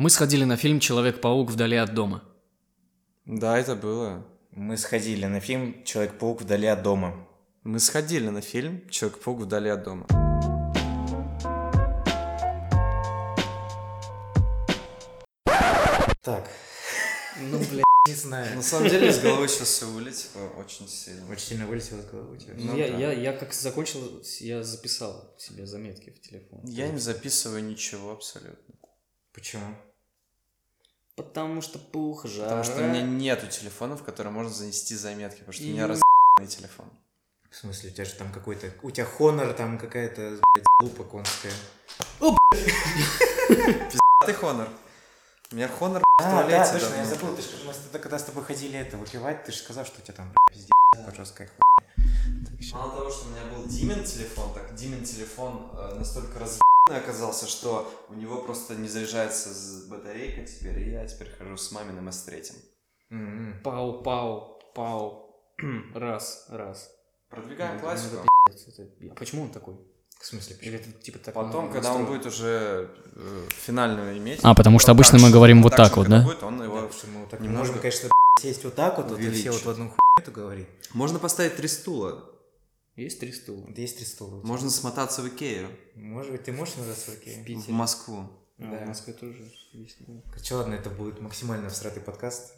Мы сходили на фильм «Человек-паук вдали от дома». Да, это было. Мы сходили на фильм «Человек-паук вдали от дома». Мы сходили на фильм «Человек-паук вдали от дома». Так, Ну, бля. не знаю. На самом деле, из головы сейчас все вылетело очень сильно. Очень сильно вылетело из головы. Ну я, да. я, я как закончил, я записал себе заметки в телефон. Я не записываю ничего абсолютно. Почему? Потому что пух, жара. Потому что у меня нету телефона, в который можно занести заметки, потому что у меня И- разъебанный телефон. В смысле, у тебя же там какой-то... У тебя Хонор там какая-то, блядь, лупа конская. Ты Хонор. У меня Хонор в А, да, туалете точно, я давно. забыл. Ты ж, мы тогда, когда с тобой ходили это выпивать, ты же сказал, что у тебя там, блядь, пиздец, жесткая хуйня. Так щас. Мало того, что у меня был Димин телефон, так Димин телефон э, настолько разъебанный оказался, что у него просто не заряжается с батарейка теперь, и я теперь хожу с маминым S3. М-м. Пау, пау, пау. раз, раз. Продвигаем Ну, классику. это пиздец, это- А почему он такой? В смысле, Или почему? это типа так Потом, на- когда он будет уже э, финальную иметь... А, потому что обычно мы говорим вот так вот, да? будет, он Да, его... что мы вот так не немного можем, конечно, сесть вот так вот, вот и все вот в одну хуйню это говорить. Можно поставить три стула. Есть три стула. Есть три стула. Можно смотаться в Икею. Может быть, ты можешь на свой В В Питере. Москву. А, Да. в Москве тоже есть. да. Че, ладно, это будет максимально всратый подкаст.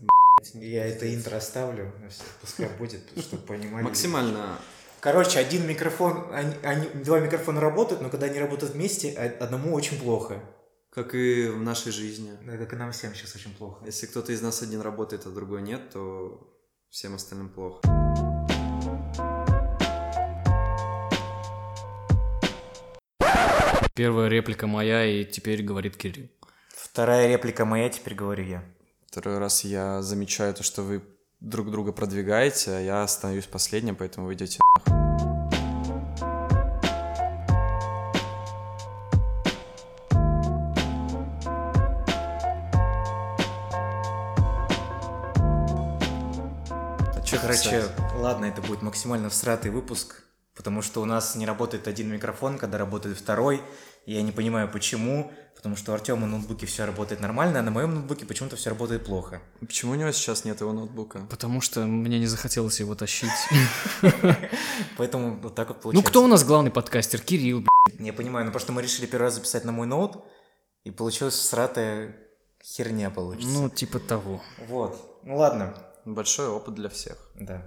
Я это интро оставлю, ну пускай будет, чтобы понимали. Максимально... Короче, один микрофон, они, они- два микрофона работают, но когда они работают вместе, а- одному очень плохо. Как и в нашей жизни. Да, как и нам всем сейчас очень плохо. Если кто-то из нас один работает, а другой нет, то всем остальным плохо. Первая реплика моя, и теперь говорит Кирилл. Вторая реплика моя, теперь говорю я. Второй раз я замечаю то, что вы друг друга продвигаете, а я становлюсь последним, поэтому вы идете Че, Короче, ладно, это будет максимально всратый выпуск, потому что у нас не работает один микрофон, когда работает второй. И я не понимаю, почему. Потому что у Артема на ноутбуке все работает нормально, а на моем ноутбуке почему-то все работает плохо. Почему у него сейчас нет его ноутбука? Потому что мне не захотелось его тащить. Поэтому вот так вот Ну, получается. кто у нас главный подкастер? Кирилл. Я понимаю, но просто мы решили первый раз записать на мой ноут, и получилась всратая херня получится. Ну, типа того. Вот. Ну ладно. Большой опыт для всех. Да.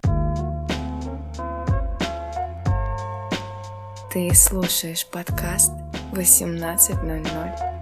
Ты слушаешь подкаст 18.00.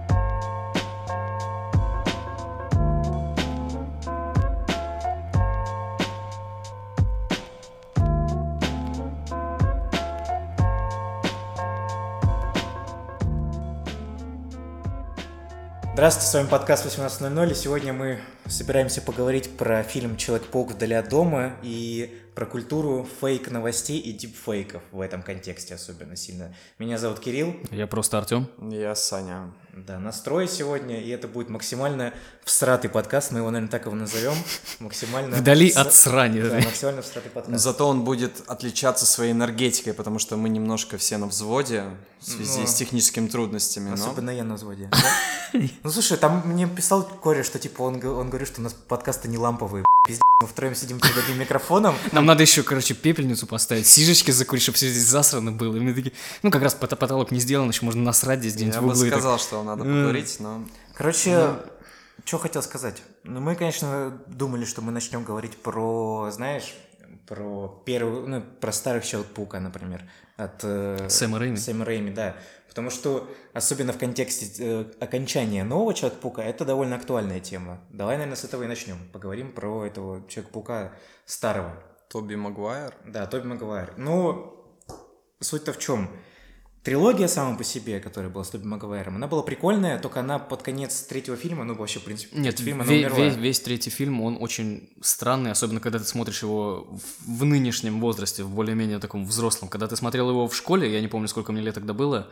Здравствуйте, с вами подкаст 18.00, и сегодня мы собираемся поговорить про фильм «Человек-паук вдали от дома» и про культуру фейк-новостей и дипфейков в этом контексте особенно сильно. Меня зовут Кирилл, Я просто Артем. Я Саня. Да, настрой сегодня, и это будет максимально всратый подкаст, мы его, наверное, так его назовем, максимально... Вдали от срани. Да, максимально всратый подкаст. Зато он будет отличаться своей энергетикой, потому что мы немножко все на взводе в связи Ну, с техническими трудностями. но- Особенно я на взводе. Ну слушай, там мне писал Коря, что типа он, он говорит, что у нас подкасты не ламповые. Пиздец, мы втроем сидим перед одним микрофоном. Нам надо еще, короче, пепельницу поставить, сижечки закурить, чтобы все здесь засрано было. И мы такие, ну, как раз пот- потолок не сделан, еще можно насрать здесь где-нибудь Я в бы углу. так. сказал, что надо М. покурить, но... Короче, что хотел сказать. Ну, мы, конечно, думали, что мы начнем говорить про, знаешь, про первую, ну, про старых Человек-паука, например, от э, Сэма Рэйми. Сэма Рэйми, да. Потому что, особенно в контексте э, окончания нового Человека-паука, это довольно актуальная тема. Давай, наверное, с этого и начнем. Поговорим про этого Человека-паука старого. Тоби Магуайр? Да, Тоби Магуайр. Ну, суть-то в чем? Трилогия сама по себе, которая была с Тоби Магуайром, она была прикольная, только она под конец третьего фильма, ну, вообще, в принципе, Нет, фильм, она ве- весь, весь третий фильм, он очень странный, особенно когда ты смотришь его в, в нынешнем возрасте, в более-менее таком взрослом. Когда ты смотрел его в школе, я не помню, сколько мне лет тогда было,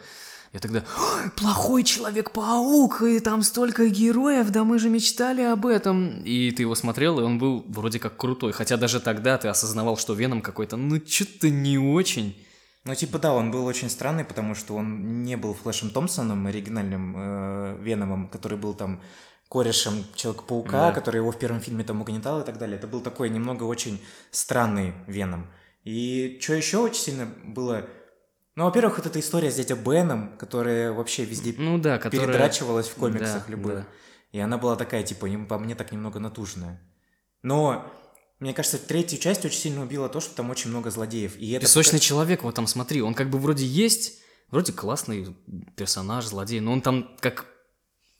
я тогда, «Ой, плохой Человек-паук, и там столько героев, да мы же мечтали об этом. И ты его смотрел, и он был вроде как крутой. Хотя даже тогда ты осознавал, что Веном какой-то, ну, что-то не очень. Ну, типа, да, он был очень странный, потому что он не был Флэшем Томпсоном, оригинальным э, Веномом, который был там корешем Человека-паука, Да. который его в первом фильме там угнетал и так далее. Это был такой немного очень странный Веном. И что еще очень сильно было... Ну, во-первых, вот эта история с дядей Беном, которая вообще везде Ну да, которая... передрачивалась в комиксах Да, любых. да. И она была такая, типа, им- по мне так немного натужная. Но, мне кажется, третью часть очень сильно убила то, что там очень много злодеев. И это Песочный человек, вот там смотри, он как бы вроде есть, вроде классный персонаж, злодей, но он там как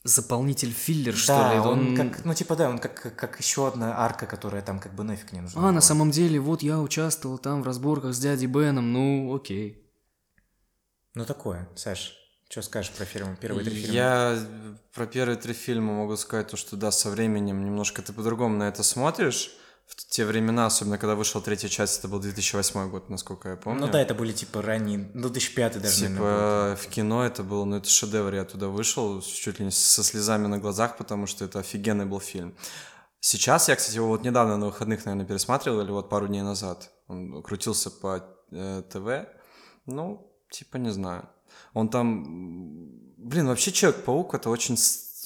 заполнитель филлер, что да, ли. он как, ну, типа, да, он как, как, как еще одна арка, которая там как бы нафиг не нужна. А, на была. самом деле, вот я участвовал там в разборках с дядей Беном, ну окей. Ну, такое. Саш, что скажешь про фильм, первые три фильма? Я про первые три фильма могу сказать то, что да, со временем немножко ты по-другому на это смотришь. В те времена, особенно когда вышла третья часть, это был 2008 год, насколько я помню. Ну да, это были типа ранние, ну 2005 даже, Типа наверное, в кино это было, ну это шедевр, я туда вышел чуть ли не со слезами на глазах, потому что это офигенный был фильм. Сейчас я, кстати, его вот недавно на выходных, наверное, пересматривал, или вот пару дней назад. Он крутился по э, ТВ. Ну, типа, не знаю. Он там... Блин, вообще Человек-паук это очень...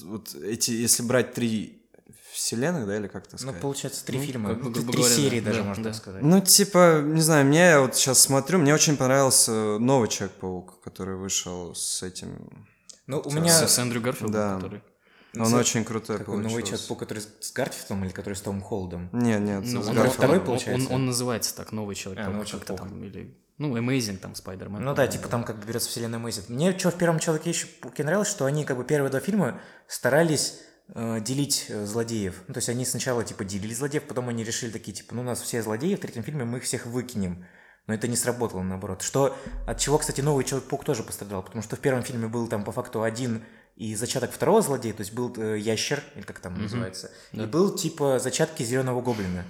Вот эти, если брать три вселенных, да, или как это Ну, сказать? получается, три Ну, фильма, как ну, грубо три говоря, серии да, даже, да, можно да. так сказать. Ну, типа, не знаю, мне я вот сейчас смотрю, мне очень понравился новый Человек-паук, который вышел с этим... Ну, у меня... С, с Эндрю Гарфилдом, Да. который... Он За- очень крутой Какой новый получился. человек который с Гарфилдом или который с Томом Холдом? Нет, нет, Ну, с он, Гарфилдом. второй, он- получается? Он, он называется так, новый человек. А, новый как-то Человек-паук. там, или... Ну, Amazing там, Спайдермен. Ну да, типа там как бы берется вселенная Мэйзи. Мне что в первом человеке еще нравилось, что они как бы первые два фильма старались э, делить э, злодеев. Ну, то есть они сначала типа делили злодеев, потом они решили такие, типа, ну у нас все злодеи, в третьем фильме мы их всех выкинем. Но это не сработало, наоборот. Что, от чего, кстати, новый Человек-паук тоже пострадал, потому что в первом фильме был там по факту один и зачаток второго злодея, то есть был э, ящер, или как там называется, и был типа зачатки зеленого гоблина.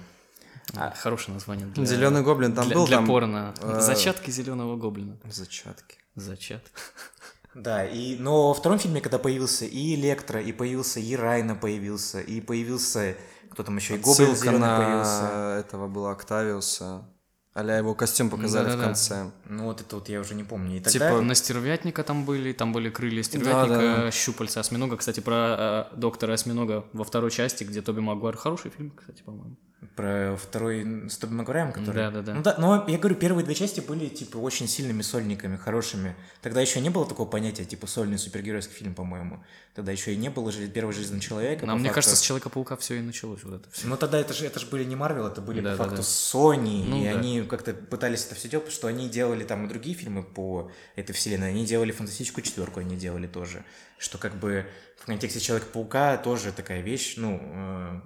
А, Хорошее название. Для, Зеленый гоблин там для, был, для там порно. э, Зачатки зеленого гоблина. зачатки. Зачат. Да, и, но во втором фильме, когда появился и Электро, и появился и Райна появился, и появился, кто там еще, и Гоблин зеленый на появился. этого была Октавиуса. Аля его костюм показали в Да-да-да. конце. Ну вот это вот я уже не помню. И Типа, тогда... На стервятника там были, там были крылья стервятника, Да, щупальца осьминога. Кстати, про э, доктора осьминога во второй части, где Тоби Магуайр хороший фильм, кстати, по-моему. Про второй с Тоби Магуайром, который... Да-да-да. Ну да, но я говорю, первые две части были, типа, очень сильными сольниками, хорошими. Тогда еще не было такого понятия, типа, сольный супергеройский фильм, по-моему. Тогда еще и не было жел- первого Железного Человека. Нам, мне факту. кажется, с Человека-паука все и началось вот это все. Ну тогда это же, это же были не Марвел, это были Да, по да, факту да. Sony, Ну и да. они как-то пытались это все делать, потому что они делали там и другие фильмы по этой вселенной, они делали фантастическую четверку, они делали тоже, что как бы в контексте Человека-паука тоже такая вещь, ну, э,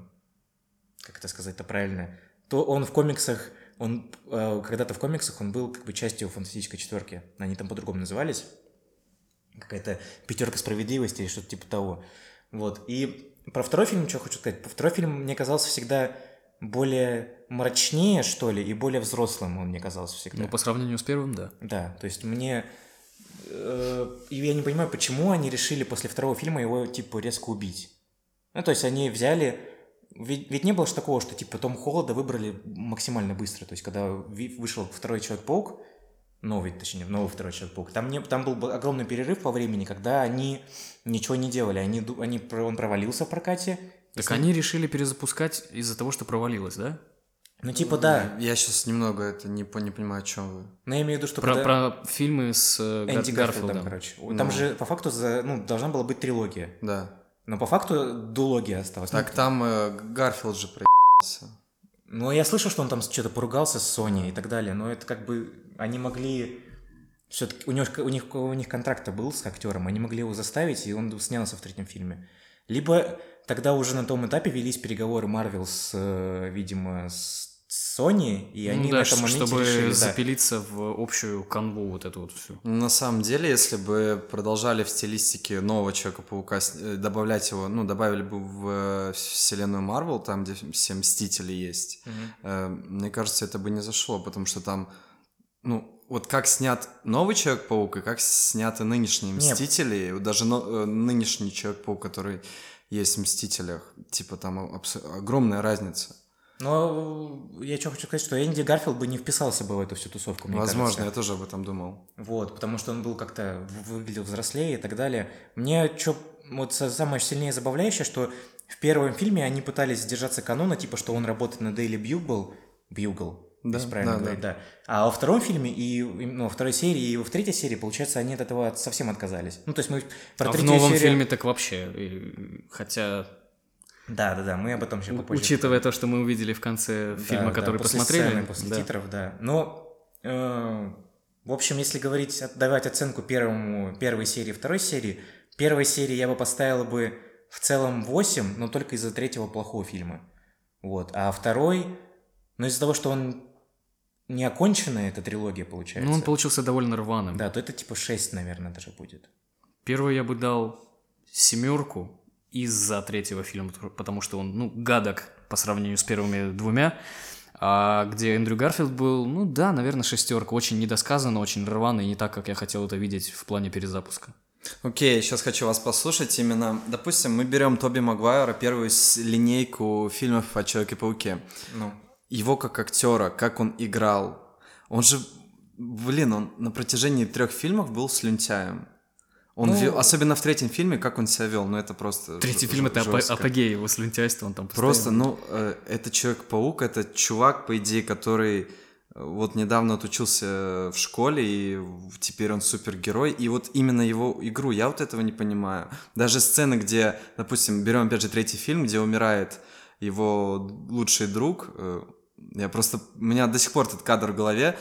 как это сказать-то правильно, то он в комиксах, он э, когда-то в комиксах он был как бы частью фантастической четверки, они там по-другому назывались, какая-то пятерка справедливости или что-то типа того. Вот. И про второй фильм, что хочу сказать. Второй фильм мне казался всегда более мрачнее, что ли, и более взрослым он мне казался всегда. Ну, по сравнению с первым, да. Да, то есть мне... э, я не понимаю, почему они решили после второго фильма его, типа, резко убить. Ну, то есть они взяли... Ведь, ведь не было же такого, что, типа, Том Холода выбрали максимально быстро. То есть когда вышел второй Человек-паук, новый, точнее, новый второй Человек-паук, там, не, там был бы огромный перерыв по времени, когда они ничего не делали. Они, они, он провалился в прокате. Так они решили перезапускать из-за того, что провалилось, да? Ну, типа, да. Я сейчас немного это не, не понимаю, о чем вы. Но я имею в виду, что Про, когда... про фильмы с э, Энди Гарфилдом, Гарфилдом. короче. Там Ну. же по факту за, ну, должна была быть трилогия. Да. Но по факту дулогия осталась. Ну, Так там э, Гарфилд же проебался. Ну, я слышал, что он там что-то поругался с Sony и так далее, но это как бы они могли все-таки у них у них у них контракт был с актером, они могли его заставить, и он снялся в третьем фильме. Либо тогда уже на том этапе велись переговоры Марвел с, э, видимо, с Sony, и Ну они да, на этом моменте чтобы решили, да. запилиться в общую канву вот эту вот всю. На самом деле, если бы продолжали в стилистике нового Человека-паука, э, добавлять его, ну, добавили бы в э, вселенную Марвел, там, где все Мстители есть, э, мне кажется, это бы не зашло, потому что там, ну, вот как снят новый Человек-паук и как сняты нынешние Нет. Мстители, вот даже но- э, нынешний Человек-паук, который есть в Мстителях, типа там абс- огромная разница. Но я что хочу сказать, что Энди Гарфилд бы не вписался бы в эту всю тусовку, мне Возможно, кажется. я тоже об этом думал. Вот, потому что он был как-то в- выглядел взрослее и так далее. Мне что вот са- самое сильнее забавляющее, что в первом фильме они пытались держаться канона, типа, что он работает на Daily Bugle, Bugle, Да, если правильно да, говорить, да. А во втором фильме и ну, во второй серии и во второй серии, получается, они от этого совсем отказались. Ну, то есть мы про А в третью новом серию- фильме так вообще. Хотя, Да, да, да, мы об этом еще попозже. учитывая то, что мы увидели в конце Да, фильма, да, который после посмотрели. сцены, после да. титров, да. Но, э, в общем, если говорить, давать оценку первому, первой серии, второй серии, первой серии я бы поставила бы в целом 8, но только из-за третьего плохого фильма. Вот. А второй, ну из-за того, что он не оконченная эта трилогия, получается. Ну, он получился довольно рваным. Да, то это типа 6, наверное, даже будет. Первый я бы дал семерку из-за третьего фильма, потому что он, ну, гадок по сравнению с первыми двумя. А где Эндрю Гарфилд был, ну да, наверное, шестерка. Очень недосказанно, очень рвано и не так, как я хотел это видеть в плане перезапуска. Окей, сейчас хочу вас послушать. Именно, допустим, мы берем Тоби Магуайра, первую линейку фильмов о Человеке-пауке. Ну, Его как актера, как он играл. Он же, блин, он на протяжении трех фильмов был слюнтяем. Он Ну- вел- особенно в третьем фильме, как он себя вел, ну это просто Третий ж- фильм — это жестко. апогей его слюнтяйства, он там Просто, постоянно- ну, э, это Человек-паук, это чувак, по идее, который э, вот недавно отучился в школе, и теперь он супергерой, и вот именно его игру, я вот этого не понимаю. Даже сцены, где, допустим, берем опять же третий фильм, где умирает его лучший друг, э, я просто, у меня до сих пор этот кадр в голове,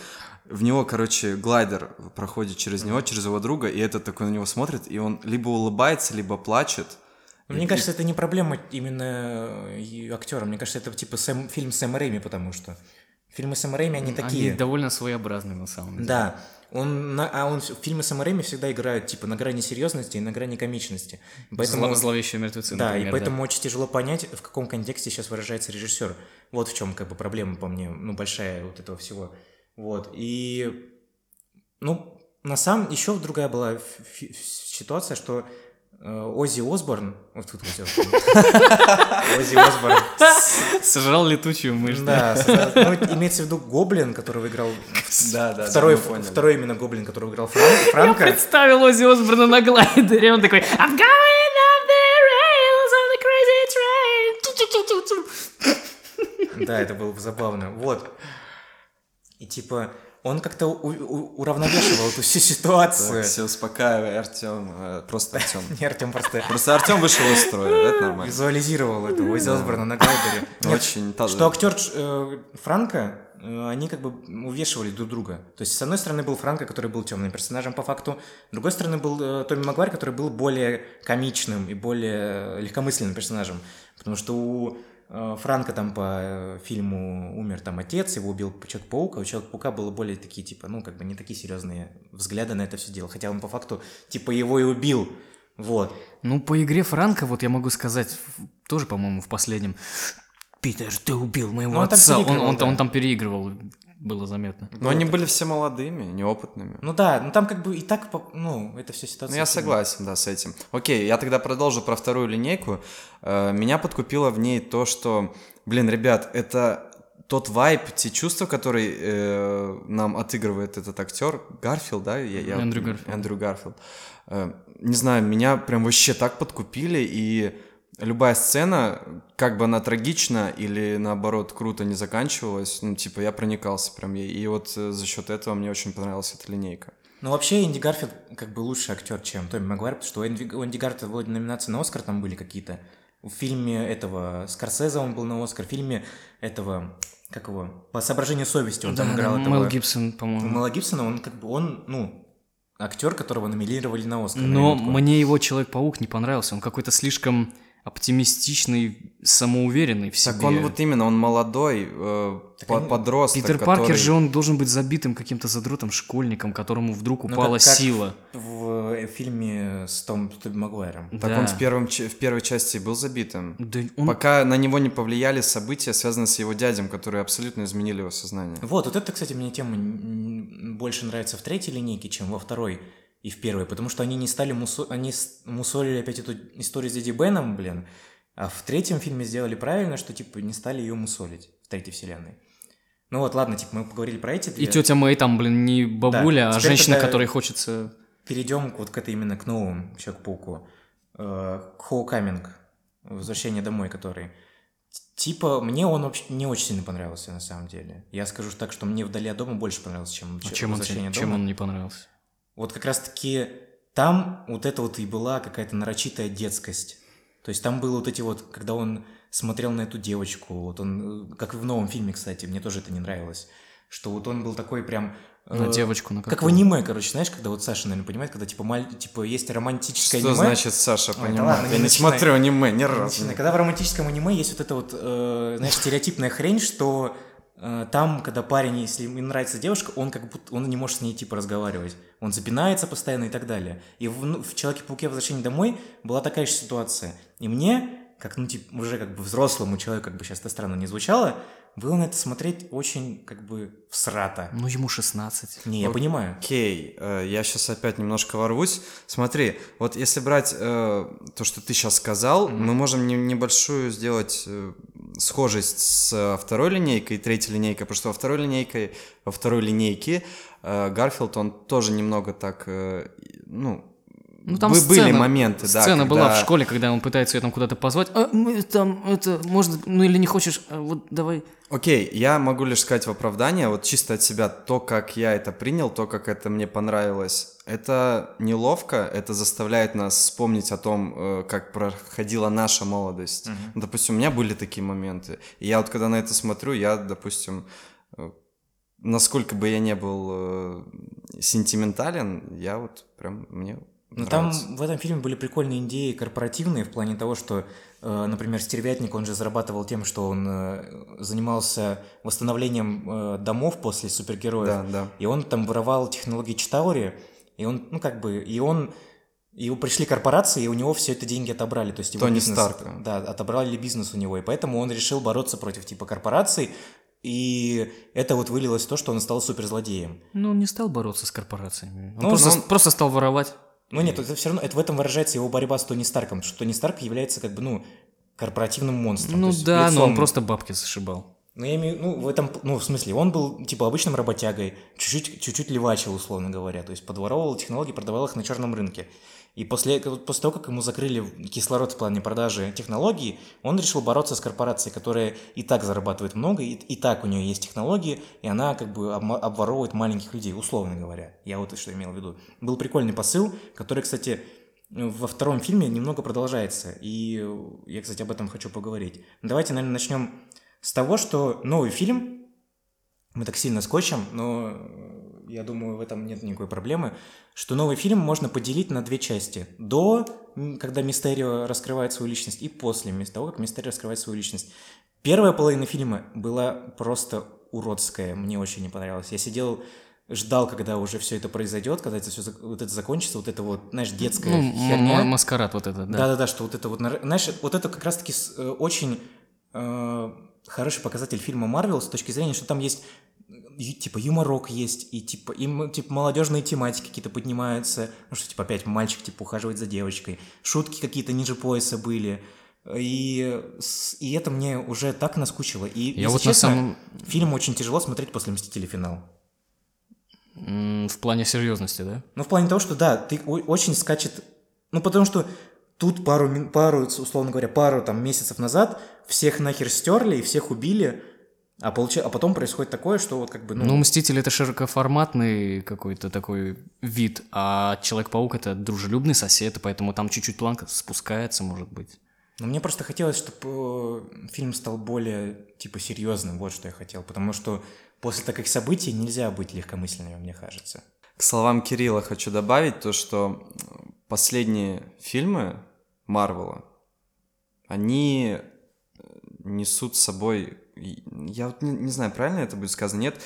в него, короче, глайдер проходит через него, через его друга, и этот такой на него смотрит, и он либо улыбается, либо плачет. Мне кажется, это не проблема именно актера. Мне кажется, это типа Сэм- фильм Сэма Рэйми, потому что фильмы Сэма Рэйми, они такие. Они довольно своеобразные на самом деле. Да. Он, на- а он в фильмы Сэма Рэйми всегда играют типа на грани серьезности и на грани комичности. Поэтому, Зло- Зловещие мертвецы, да, например, и поэтому очень тяжело понять, в каком контексте сейчас выражается режиссер. Вот в чем как бы проблема по мне, ну большая вот этого всего. Вот и ну на самом еще другая была ситуация, что э, Оззи Осборн, вот тут Осборн, Оззи Осборн, Сожрал летучую мышь. да, ну, имеется в виду Гоблин, которого играл Да, да, второй, второй именно Гоблин, которого играл Фран- Франко. Представил Оззи Осборна на глайдере, он такой I'm going up the rails on the crazy train. Да, это было бы забавно. Вот. И типа, он как-то уравновешивал эту всю ситуацию. все, успокаивай, Артем, просто Артем. Не, Артем просто Просто Артем вышел из строя, это нормально. визуализировал это Оззи Осборна на глайдере. Нет, Очень Что актер э, Франко, э, они как бы увешивали друг друга. То есть, с одной стороны, был Франко, который был темным персонажем по факту, с другой стороны, был э, Томми Магуайр, который был более комичным и более легкомысленным персонажем. Потому что у э, Франка там по э, фильму умер там отец, его убил Человек-паук, а у Человека-паука было более такие, типа, ну, как бы не такие серьезные взгляды на это все дело. Хотя он по факту, типа, его и убил. Вот. Ну, по игре Франка, вот я могу сказать, тоже, по-моему, в последнем. Питер, ты убил моего Ну, он там отца. Он, он, да. он там переигрывал, было заметно. Но они были все молодыми, неопытными. Ну да, ну там как бы и так, ну, это все ситуация. Ну, я согласен, да, с этим. Окей, я тогда продолжу про вторую линейку. Э, Меня подкупило в ней то, что, блин, ребят, это тот вайб, те чувства, которые э, нам отыгрывает этот актер Гарфилд, да? Я, я- Эндрю Гарфилд. Эндрю Гарфилд. Э, не знаю, меня прям вообще так подкупили, и любая сцена, как бы она трагична или наоборот круто не заканчивалась, ну, типа, я проникался прям ей. И вот э, за счет этого мне очень понравилась эта линейка. Ну, вообще, Энди Гарфилд как бы лучший актер, чем Томми Магуайр, потому что у Энди, у Энди Гарфилда вроде номинации на Оскар там были какие-то. В фильме этого Скорсезе он был на Оскар, в фильме этого, как его, по соображению совести он там Да, играл да, этого... Мел Гибсон, по-моему. Мэла Гибсона, он как бы, он, ну, актер, которого номинировали на Оскар. Но мне его Человек-паук не понравился. Он какой-то слишком оптимистичный, самоуверенный в себе. Так он вот именно, он молодой, э, по- подросток, Питер Паркер который- же, он должен быть забитым каким-то задротом школьником, которому вдруг Ну, упала как- как сила. В э, фильме с Том Тоби Магуайром. Так Да. он в, первом, в первой части был забитым. Да он- Пока на него не повлияли события, связанные с его дядем, которые абсолютно изменили его сознание. Вот, вот это, кстати, мне тема больше нравится в третьей линейке, чем во второй и в первой, потому что они не стали мусо... они мусолили опять эту историю с Дяди Беном, блин, а в третьем фильме сделали правильно, что, типа, не стали ее мусолить в третьей вселенной. Ну вот, ладно, типа, мы поговорили про эти две. И тетя Мэй там, блин, не бабуля, а Теперь женщина, которой хочется... Перейдем вот к этой именно к новому Человеку-пауку. э, Homecoming, возвращение домой, который. Типа, мне он вообще не очень сильно понравился, на самом деле. Я скажу так, что мне вдали от дома больше понравился, чем А чем он, возвращение чем дома. он не понравился? Вот как раз-таки там вот это вот и была какая-то нарочитая детскость. То есть там было вот эти вот, когда он смотрел на эту девочку, вот он, э, как и в новом фильме, кстати, мне тоже это не нравилось, что вот он был такой прям... На э, девочку, на Как в аниме, короче, знаешь, когда вот Саша, наверное, понимает, когда типа, маль... типа есть романтическое Что аниме. значит Саша Ой, понимает? ладно, Я не начинай. смотрю аниме ни Не разу. начинай. Когда в романтическом аниме есть вот эта вот, э, знаешь, стереотипная хрень, что э, там, когда парень, если ему нравится девушка, он как будто, он не может с ней, типа, разговаривать. Он запинается постоянно и так далее. И в, ну, в «Человеке-пауке. Возвращение домой» была такая же ситуация. И мне, как, ну, типа, уже как бы взрослому человеку, как бы сейчас это странно не звучало, было на это смотреть очень, как бы, всрато. Ну, ему 16. Не, я понимаю. Окей, э, я сейчас опять немножко ворвусь. Смотри, вот если брать э, то, что ты сейчас сказал, мы можем не- небольшую сделать э, схожесть с э, второй линейкой и третьей линейкой, потому что во второй линейке, во второй линейке э, Гарфилд, он тоже немного так, э, ну, Ну, там бы- сцена, были моменты, да, Сцена была когда- в школе, когда он пытается ее там куда-то позвать. А, мы там, это, может, ну или не хочешь, а, вот давай. Окей, я могу лишь сказать в оправдание, вот чисто от себя, то, как я это принял, то, как это мне понравилось, это неловко, это заставляет нас вспомнить о том, э, как проходила наша молодость. Ну, Допустим, у меня были такие моменты. И я вот когда на это смотрю, я, допустим, э, насколько бы я не был э, сентиментален, я вот прям мне Ну, там в этом фильме были прикольные идеи корпоративные в плане того, что, э, например, Стервятник, он же зарабатывал тем, что он э, занимался восстановлением э, домов после супергероев. Да, да. И он там воровал технологии Читаури, и он, ну, как бы, и он... И пришли корпорации, и у него все это деньги отобрали. То есть его Тони бизнес, Старка. Да, отобрали бизнес у него. И поэтому он решил бороться против типа корпораций. И это вот вылилось в то, что он стал суперзлодеем. Ну, он не стал бороться с корпорациями. Он Ну, просто, он- просто стал воровать. Ну нет, это все равно, это в этом выражается его борьба с Тони Старком, что Тони Старк является как бы, ну, корпоративным монстром. Ну есть да, но лицом. он просто бабки зашибал. Ну, я имею, ну, в этом, ну, в смысле, он был, типа, обычным работягой, чуть-чуть, чуть-чуть левачил, условно говоря, то есть подворовывал технологии, продавал их на черном рынке. И после, после того, как ему закрыли кислород в плане продажи технологий, он решил бороться с корпорацией, которая и так зарабатывает много, и, и так у нее есть технологии, и она как бы обворовывает маленьких людей, условно говоря. Я вот что имел в виду. Был прикольный посыл, который, кстати, во втором фильме немного продолжается, и я, кстати, об этом хочу поговорить. Давайте, наверное, начнем с того, что новый фильм, мы так сильно скотчем, но я думаю, в этом нет никакой проблемы, что новый фильм можно поделить на две части. До, когда Мистерио раскрывает свою личность, и после того, как Мистерио раскрывает свою личность. Первая половина фильма была просто уродская, мне очень не понравилось. Я сидел, ждал, когда уже все это произойдет, когда это все вот это закончится, вот это вот, знаешь, детская Ну, херня. маскарад вот этот, да. Да-да-да, что вот это вот, знаешь, вот это как раз-таки э, очень э, хороший показатель фильма Марвел с точки зрения, что там есть типа юморок есть, и типа, и, типа молодежные тематики какие-то поднимаются, ну что типа опять мальчик типа ухаживает за девочкой, шутки какие-то ниже пояса были, и, и это мне уже так наскучило. И, Я если вот на честно, самом- фильм очень тяжело смотреть после «Мстителей. Финал». В плане серьезности, да? Ну, в плане того, что да, ты очень скачет. Ну, потому что тут пару, пару, условно говоря, пару там месяцев назад всех нахер стерли и всех убили, а, получа... а потом происходит такое, что вот как бы, ну, Ну, Мститель это широкоформатный какой-то такой вид, а Человек-паук это дружелюбный сосед, и поэтому там чуть-чуть планка спускается, может быть. ну, мне просто хотелось, чтобы фильм стал более, типа, серьезным, вот что я хотел, потому что после таких событий нельзя быть легкомысленным, мне кажется. К словам Кирилла хочу добавить то, что последние фильмы Марвела, они э, несут с собой, я вот не, не знаю, правильно это будет сказано, нет,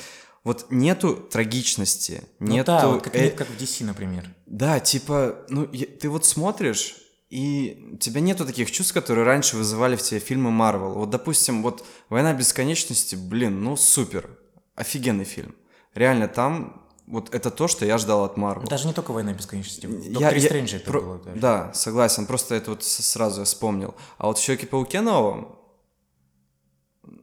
вот нету трагичности, Ну нету... да, вот как, э- как в DC, например. Да, типа, ну, я- ты вот смотришь, и у тебя нету таких чувств, которые раньше вызывали в тебе фильмы Марвел. Вот, допустим, вот «Война бесконечности», блин, ну, супер, офигенный фильм. Реально, там вот это то, что я ждал от Марвел. Даже не только «Война бесконечности», в Я- «Докторе я Стрэнджа» это про- было даже. Да, согласен, просто это вот сразу я вспомнил. А вот в «Щеки-пауке» новом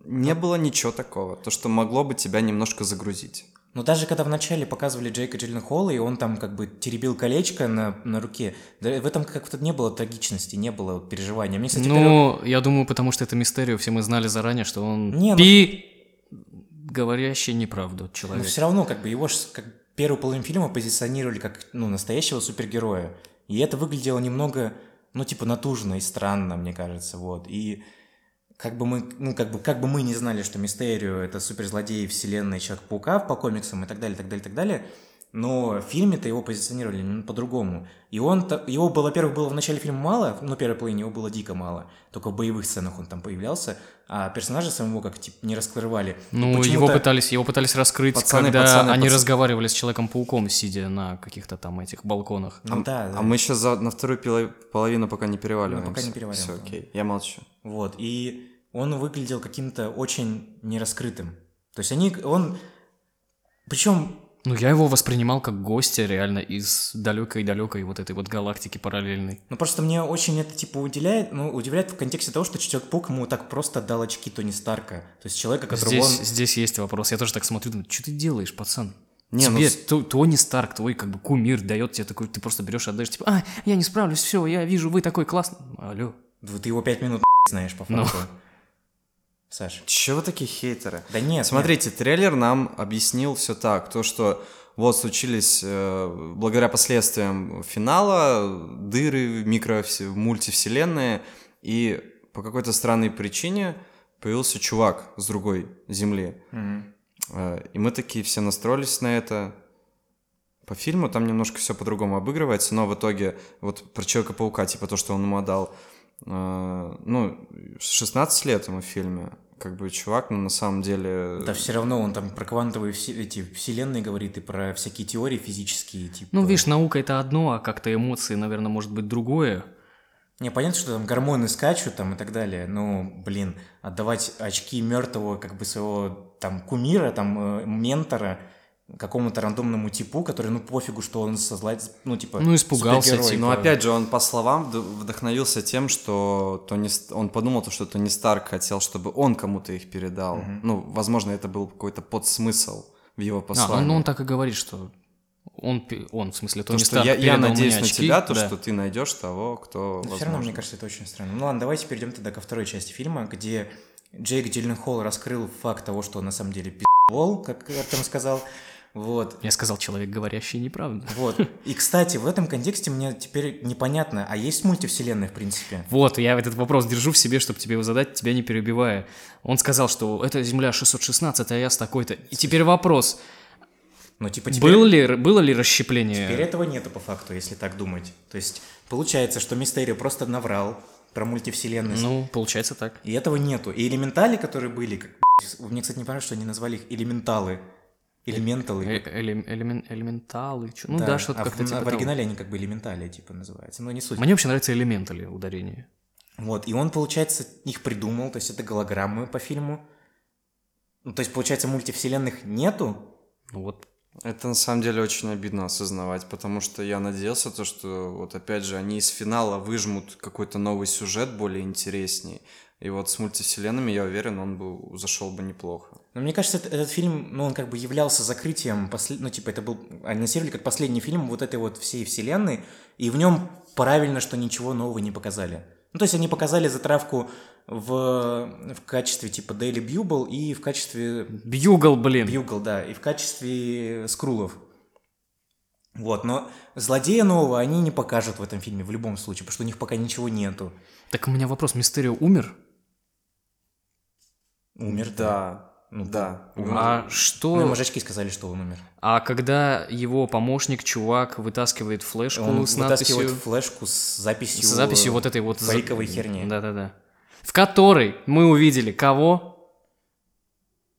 не было ничего такого, то, что могло бы тебя немножко загрузить. Но даже когда вначале показывали Джейка Джилленхола, и он там как бы теребил колечко на, на руке, да, в этом как-то не было трагичности, не было переживания. Мне, кстати, первый- Ну, я думаю, потому что это мистерию, все мы знали заранее, что он Не, ну- пи... говорящий неправду Но человек. все равно, как бы, его ж как первую половину фильма позиционировали как, ну, настоящего супергероя. И это выглядело немного, ну, типа, натужно и странно, мне кажется, вот. И как бы мы, ну, как бы, как бы мы не знали, что Мистерио — это суперзлодей вселенной Человека-паука по комиксам и так далее, так далее, так далее, но в фильме-то его позиционировали немного по-другому. И он, его, было, во-первых, было в начале фильма мало, ну, первой половине его было дико мало, только в боевых сценах он там появлялся, а персонажа самого как, типа, не раскрывали. Ну, его пытались, его пытались раскрыть, Пацаны, когда пацаны, они пацаны. разговаривали с Человеком-пауком, сидя на каких-то там этих балконах. Ну, да, да. А мы сейчас на вторую половину пока не переваливаемся. Мы пока не переваливаем, Все, окей, я молчу. Вот, и он выглядел каким-то очень нераскрытым. То есть они, он... Причем, Ну, я его воспринимал как гостя реально из далекой-далекой вот этой вот галактики параллельной. ну просто мне очень это типа удивляет, ну, удивляет в контексте того, что Человек-паук ему так просто дал очки Тони Старка. То есть человека, которого Здесь, он... здесь есть вопрос. Я тоже так смотрю, думаю, что ты делаешь, пацан? Не, ну Тебе То- Тони Старк, твой как бы кумир, дает тебе такой, ты просто берешь, отдаешь, типа, а, я не справлюсь, все, я вижу, вы такой классный. Алло. Да Ты его пять минут знаешь по Ну. Факту. Саш. Чего вы такие хейтеры? Да нет, Смотрите, трейлер нам объяснил все так, то что вот случились э, благодаря последствиям финала дыры, микро мультивселенные, и по какой-то странной причине появился чувак с другой земли. Мгм. Э, И мы такие все настроились на это. По фильму там немножко все по-другому обыгрывается, но в итоге вот про Человека-паука, типа то, что он ему отдал, ну, 16 лет ему в фильме. Как бы чувак, ну, на самом деле... Да все равно он там про квантовые все, эти вселенные говорит и про всякие теории физические, типа... Ну, видишь, наука это одно, а как-то эмоции, наверное, может быть другое. Не, понятно, что там гормоны скачут там и так далее, но, блин, отдавать очки мертвого как бы своего там кумира, там э, ментора какому-то рандомному типу, который, ну, пофигу, что он создать, ну, типа... Ну, испугался, типа. Но опять же, он по словам вд- вдохновился тем, что Тони, он подумал, то, что Тони Старк хотел, чтобы он кому-то их передал. Ну, возможно, это был какой-то подсмысл в его А, послании. ну, ну, он так и говорит, что он, он в смысле, То, Тони что Старк я, я надеюсь на очки, тебя, то, да. что ты найдешь того, кто, Но возможно... все равно, мне кажется, это очень странно. Ну ладно, давайте перейдем тогда ко второй части фильма, где Джейк Джилленхол раскрыл факт того, что он на самом деле пи***вол, как Артем сказал. Вот. Я сказал, человек, говорящий неправду. Вот. И, кстати, в этом контексте мне теперь непонятно, а есть мультивселенная, в принципе? Вот, я этот вопрос держу в себе, чтобы тебе его задать, тебя не перебивая. Он сказал, что это Земля 616, а я с такой-то. И теперь вопрос, Ну, типа, теперь... был ли, было ли расщепление? Теперь этого нету по факту, если так думать. То есть, получается, что Мистерио просто наврал про мультивселенность. Ну, получается так. И этого нету. И элементали, которые были, как, мне, кстати, не понравилось, что они назвали их элементалы. Элементалы. Э- элем- элемен- элементалы, ну да, что-то а как-то в, типа в того. оригинале они как бы элементали, типа, называются. Но не суть. Мне вообще нравится элементали ударение. Вот, и он, получается, их придумал, то есть это голограммы по фильму. Ну, то есть, получается, мультивселенных нету, Ну вот, Это на самом деле очень обидно осознавать, потому что я надеялся, то, что вот опять же они из финала выжмут какой-то новый сюжет более интересней. И вот с мультивселенными, я уверен, он бы зашел бы неплохо. Но мне кажется, этот, этот фильм, ну, он как бы являлся закрытием, послед... ну, типа, это был, анонсировали как последний фильм вот этой вот всей вселенной, и в нем правильно, что ничего нового не показали. Ну, то есть они показали затравку в, в качестве, типа, Daily Bugle и в качестве Бьюгл, блин. Бьюгл, да, и в качестве скрулов. Вот, но злодея нового они не покажут в этом фильме в любом случае, потому что у них пока ничего нету. Так у меня вопрос, Мистерио умер? Умер, Да, Ну, да. А Ну, что... мужички сказали, что он умер. А когда его помощник, чувак, вытаскивает флешку Он с вытаскивает надписью... флешку с записью... С записью вот этой вот... за- фейковой херни. Да-да-да. В которой мы увидели кого?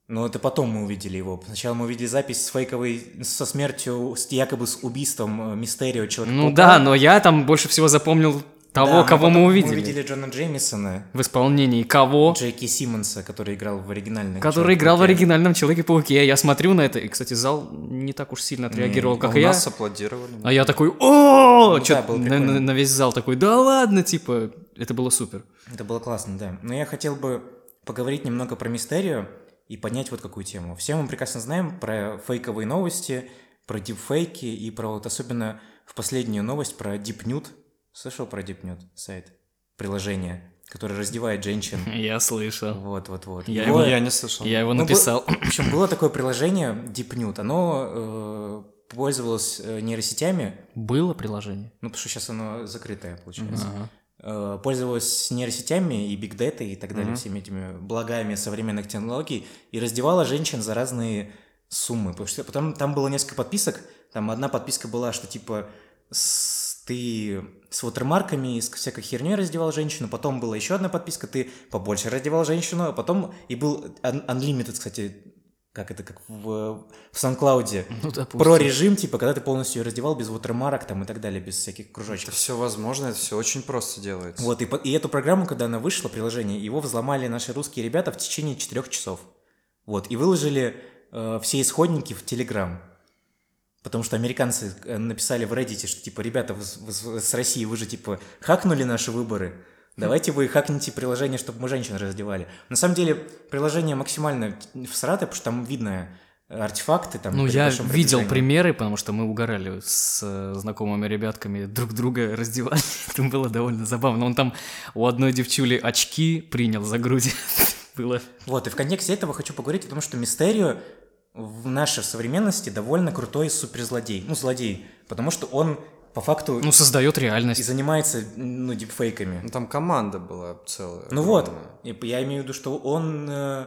Но это потом мы увидели его. Сначала мы увидели запись с фейковой, со смертью, с, якобы с убийством э, Мистерио человека Ну да, но я там больше всего запомнил того, кого мы увидели. Мы увидели Джона Джеймисона, В исполнении кого? Джейки Симмонса, который играл в оригинальном Который играл в оригинальном Человеке-пауке. Я смотрю на это, и, кстати, зал не так уж сильно отреагировал, А как и я. нас аплодировали. А я такой, о, Ну да, на, на- на весь зал такой, да ладно, типа, это было супер. Это было классно, да. Но я хотел бы поговорить немного про Мистерио и поднять вот какую тему. Все мы прекрасно знаем про фейковые новости, про дипфейки и про вот особенно в последнюю новость про DeepNude. Слышал про DeepNude сайт? Приложение, которое раздевает женщин. Я слышал. Вот, вот, вот. Я Его- Я не слышал. Я его Ну, написал. В общем, было такое приложение DeepNude. Оно э, пользовалось э, нейросетями. Было приложение? Ну, потому что сейчас оно закрытое, получается. Ага. Э, пользовалась нейросетями и бигдетой и так далее, всеми этими благами современных технологий, и раздевала женщин за разные суммы. Потому что потом там было несколько подписок. Там одна подписка была, что типа с- ты с watermarkами и с всякой херней раздевал женщину. Потом была еще одна подписка, ты побольше раздевал женщину. А потом и был un- unlimited, кстати, как это, как в, в SoundCloud. Ну, допустим. Про режим, типа, когда ты полностью ее раздевал без watermark там и так далее, без всяких Это кружочков. все возможно, это все очень просто делается. Вот, и, и эту программу, когда она вышла, приложение, его взломали наши русские ребята в течение четырех часов. Вот, и выложили э, все исходники в Телеграм. Потому что американцы э, написали в Reddit, что типа, ребята, вы с, вы с- с России, вы же типа хакнули наши выборы. Давайте вы хакните приложение, чтобы мы женщин раздевали. На самом деле, приложение максимально всратое, потому что там видно артефакты. Там, Ну, я видел примеры, потому что мы угорали с э, знакомыми ребятками, друг друга раздевали. Это было довольно забавно. Он там у одной девчули очки принял за груди. Было Вот, и в контексте этого хочу поговорить о том, что Мистерио в нашей современности довольно крутой суперзлодей. Ну, злодей. Потому что он по факту Ну, создает и реальность. занимается, ну, дипфейками. Ну, там команда была целая. Ну вот, огромная. и я имею в виду, что он э,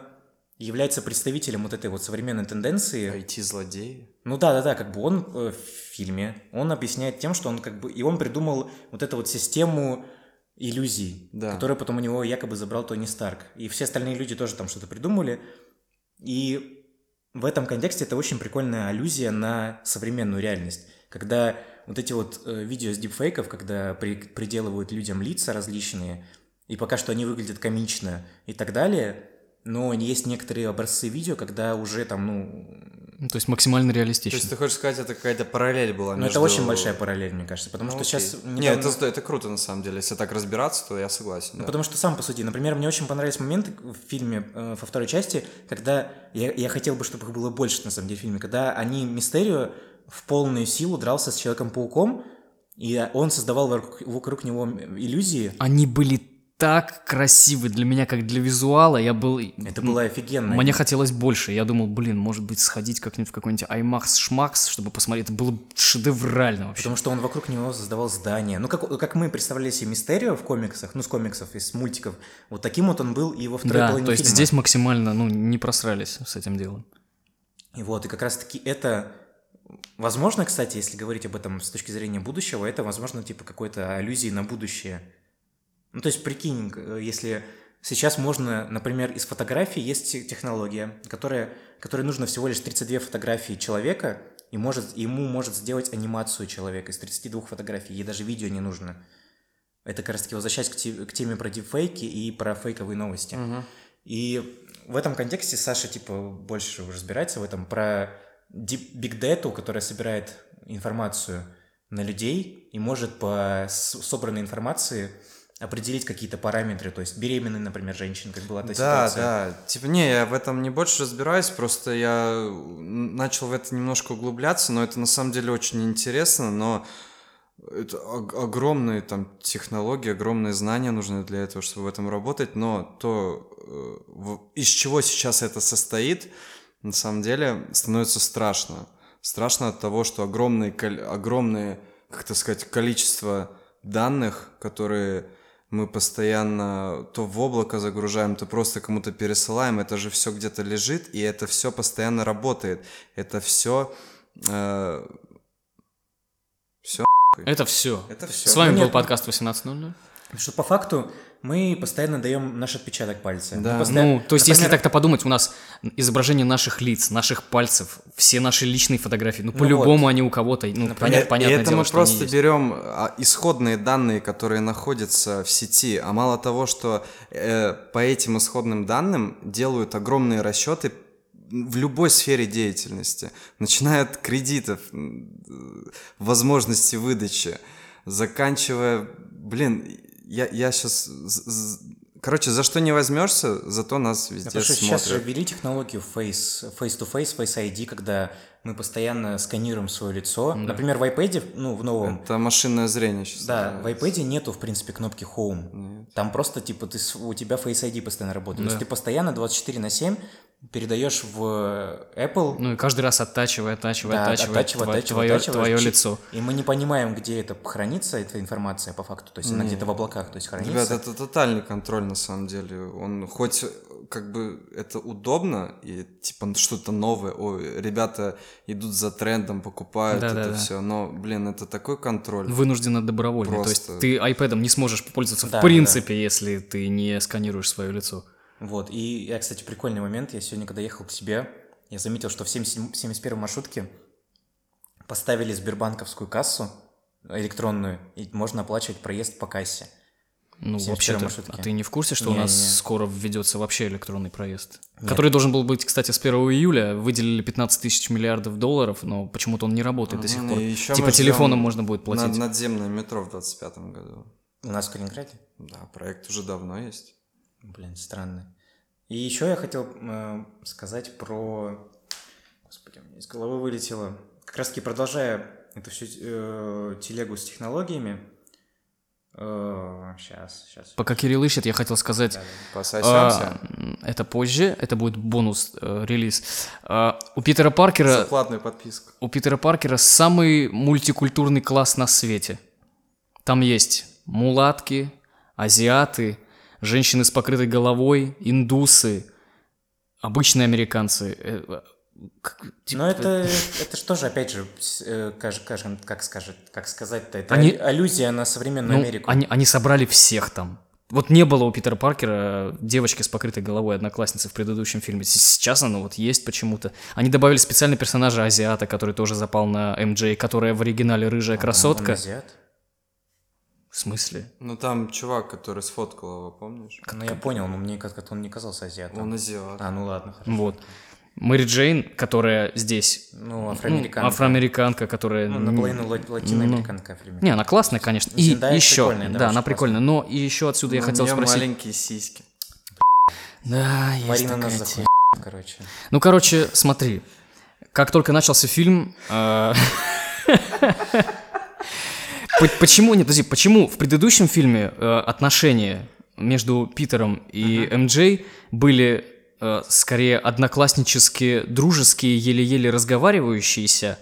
является представителем вот этой вот современной тенденции. IT-злодей. Ну да, да, да, как бы он э, в фильме, он объясняет тем, что он как бы, и он придумал вот эту вот систему иллюзий, Да. которую потом у него якобы забрал Тони Старк. И все остальные люди тоже там что-то придумали. И в этом контексте это очень прикольная аллюзия на современную реальность. Когда вот эти вот э, видео с дипфейков, когда при- приделывают людям лица различные, и пока что они выглядят комично и так далее, но есть некоторые образцы видео, когда уже там, ну, Ну, То есть максимально То реалистично. есть ты хочешь сказать, это какая-то параллель была Ну, между... это очень большая параллель, мне кажется, потому Ну, что окей. сейчас... Не, это, это круто, на самом деле. Если так разбираться, то я согласен. Ну, да. потому что сам посуди. Например, мне очень понравились моменты в фильме э, во второй части, когда я, я хотел бы, чтобы их было больше, на самом деле, в фильме, когда они Мистерио в полную силу дрался с Человеком-пауком, и он создавал вокруг, вокруг него иллюзии. Они были так красивы для меня, как для визуала. Я был... Это было офигенно. Мне хотелось больше. Я думал, блин, может быть, сходить как-нибудь в какой-нибудь IMAX шмакс, чтобы посмотреть. Это было шедеврально вообще. Потому что он вокруг него создавал здание. Ну, как, как мы представляли себе Мистерио в комиксах, ну, с комиксов, из мультиков, вот таким вот он был и во второй Да, половине то есть фильма. здесь максимально, ну, не просрались с этим делом. И вот, и как раз-таки это... Возможно, кстати, если говорить об этом с точки зрения будущего, это, возможно, типа какой-то аллюзии на будущее. Ну, то есть, прикинь, э, если сейчас можно, например, из фотографий есть те- технология, которая, которой нужно всего лишь 32 фотографии человека, и может, ему может сделать анимацию человека из 32 фотографий, ей даже видео не нужно. Это как раз-таки возвращаясь к, те- к теме про дипфейки и про фейковые новости. И в этом контексте Саша, типа, больше разбирается в этом, про бигдету, которая собирает информацию на людей и может по собранной информации определить какие-то параметры, то есть беременной, например, женщин, как была та Да, ситуация. да. Типа, не, я в этом не больше разбираюсь, просто я начал в это немножко углубляться, но это на самом деле очень интересно, но это ог- огромные там технологии, огромные знания нужны для этого, чтобы в этом работать, но то, э, из чего сейчас это состоит, на самом деле становится страшно. Страшно от того, что огромные, огромные, как это сказать, количество данных, которые мы постоянно то в облако загружаем, то просто кому-то пересылаем, это же все где-то лежит, и это все постоянно работает. Это все... все Это все. Это всё. С вами Ну, был нет, подкаст 18.00. Потому что по факту мы постоянно даем наш отпечаток пальца. Да. постоянно- Ну, то есть, если например, так-то подумать, у нас изображение наших лиц, наших пальцев, все наши личные фотографии, ну, Ну по-любому вот. они у кого-то, ну, Например, понятно, и понятное это дело, мы что они просто берем а, исходные данные, которые находятся в сети, а мало того, что э, по этим исходным данным делают огромные расчеты в любой сфере деятельности, начиная от кредитов, э, возможности выдачи, заканчивая, блин, я, я сейчас Короче, за что не возьмешься, зато нас Да, везде потому что сейчас же смотрят. ввели технологию face, face-to-face, Face ID, когда мы постоянно сканируем свое лицо. Например, в iPad, ну, в новом, Это машинное зрение сейчас. Да, в iPad нету, в принципе, кнопки Home. Там просто, типа, ты, у тебя Face ID постоянно работает. То есть ты постоянно 24 на 7 передаешь в Apple, Ну и каждый раз оттачивай, оттачивай, да, оттачивай, оттачивай, тво- оттачивай, твое, твое лицо. И мы не понимаем, где это хранится, эта информация по факту. То есть она где-то в облаках, то есть хранится. Ребят, это тотальный контроль на самом деле. Он хоть как бы это удобно и типа что-то новое. Ой, ребята идут за трендом, покупают это Да-да-да. все. Но, блин, это такой контроль. Вынужденно добровольно. То есть Просто. ты iPad не сможешь пользоваться Да, в принципе, если ты не сканируешь свое лицо. Вот, и я, кстати, прикольный момент, я сегодня, когда ехал к себе, я заметил, что в 70 71 маршрутке поставили сбербанковскую кассу электронную, и можно оплачивать проезд по кассе. Ну, 71 вообще-то, маршрутке. а ты не в курсе, что у нас Не-не-не. скоро введется вообще электронный проезд? Который должен был быть, кстати, с 1 июля. Выделили 15 тысяч миллиардов долларов, но почему-то он не работает до сих Ну, пор. и ещё типа телефоном можно будет на- платить. надземное метро в 25 году. У нас в Калининграде? Да, проект уже давно есть. Блин, странно. И еще я хотел э, сказать про... Господи, у меня из головы вылетело. Как раз таки продолжая эту всю э, телегу с технологиями. сейчас, сейчас. Пока Кирилл ищет, я хотел сказать... Пососемся. а, это позже, это будет бонус э, релиз. А, у Питера Паркера За платную подписку. у Питера Паркера самый мультикультурный класс на свете. Там есть мулатки, азиаты, женщины с покрытой головой, индусы, обычные американцы. Э, типа, Но это, это же, опять же, с- э, как, скажет, как сказать-то, это Они- аллю- аллюзия на современную ну, Америку. они, они собрали всех там. Вот не было у Питера Паркера девочки с покрытой головой одноклассницы в предыдущем фильме. Сейчас оно вот есть почему-то. Они добавили специальный персонажа азиата, который тоже запал на МД, которая в оригинале рыжая Он красотка. азиат? В смысле? Ну там чувак, который сфоткал его, помнишь? Ну, я понял, но мне как-то он не казался азиатом. Он азиат. А, ну ладно, хорошо. Вот. Мэри Джейн, которая здесь Ну, ну, афроамериканка. афроамериканка, которая... Ну, наполовину ла- латиноамериканка афроамериканка. Не, она классная, конечно. И Зендая еще, да, она прикольная. Но и еще отсюда я У хотел спросить. маленькие сиськи. Да, есть Марина нас такая захуя, тема. короче. Ну, короче, смотри. Как только начался фильм... э, Почему, нет, подожди, почему в предыдущем фильме э, отношения между Питером и МД были э, скорее однокласснические, дружеские, еле-еле разговаривающиеся,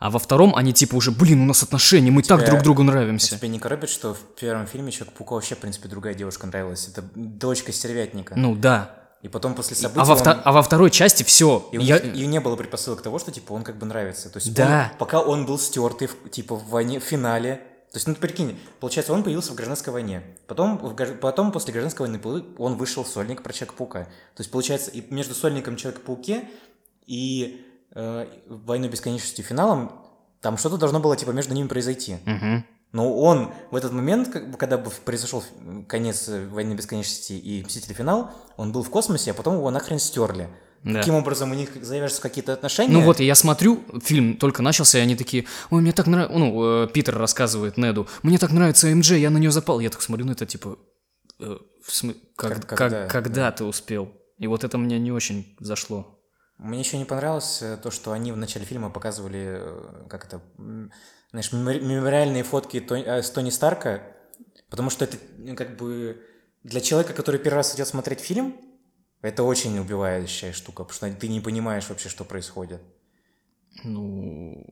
а во втором они типа уже, блин, у нас отношения, мы так Тебя- друг другу А нравимся. тебе не коробит, что в первом фильме Человек-паука вообще, в принципе, другая девушка нравилась? Это дочка стервятника. Ну да. И потом после событий А во, он- а во второй части все. И Я... и не было предпосылок того, что типа он как бы нравится. То есть Да. он- пока он был стертый, типа в войне, в финале. То есть, ну ты прикинь, получается, он появился в гражданской войне. Потом, в потом после гражданской войны он вышел в сольник про Человека-паука. То есть, получается, и между сольником Человека-пауке и э, Войной бесконечности финалом там что-то должно было типа между ними произойти. Мгм. Но он в этот момент, когда произошел конец Войны Бесконечности и Мстители Финал, он был в космосе, а потом его нахрен стерли. Да. Каким образом у них завяжутся какие-то отношения? Ну вот, я смотрю, фильм только начался, и они такие, ой, мне так нравится, ну, э, Питер рассказывает Неду, мне так нравится МД, я на нее запал. Я так смотрю на это, типа, э, в смы- как, Как- как- когда, когда ты успел? И вот это мне не очень зашло. Мне еще не понравилось э, то, что они в начале фильма показывали, э, как это, знаешь, мемори- мемориальные фотки Тони- э, с Тони Старка, потому что это ну, как бы для человека, который первый раз идет смотреть фильм, это очень убивающая штука, потому что ты не понимаешь вообще, что происходит. Ну,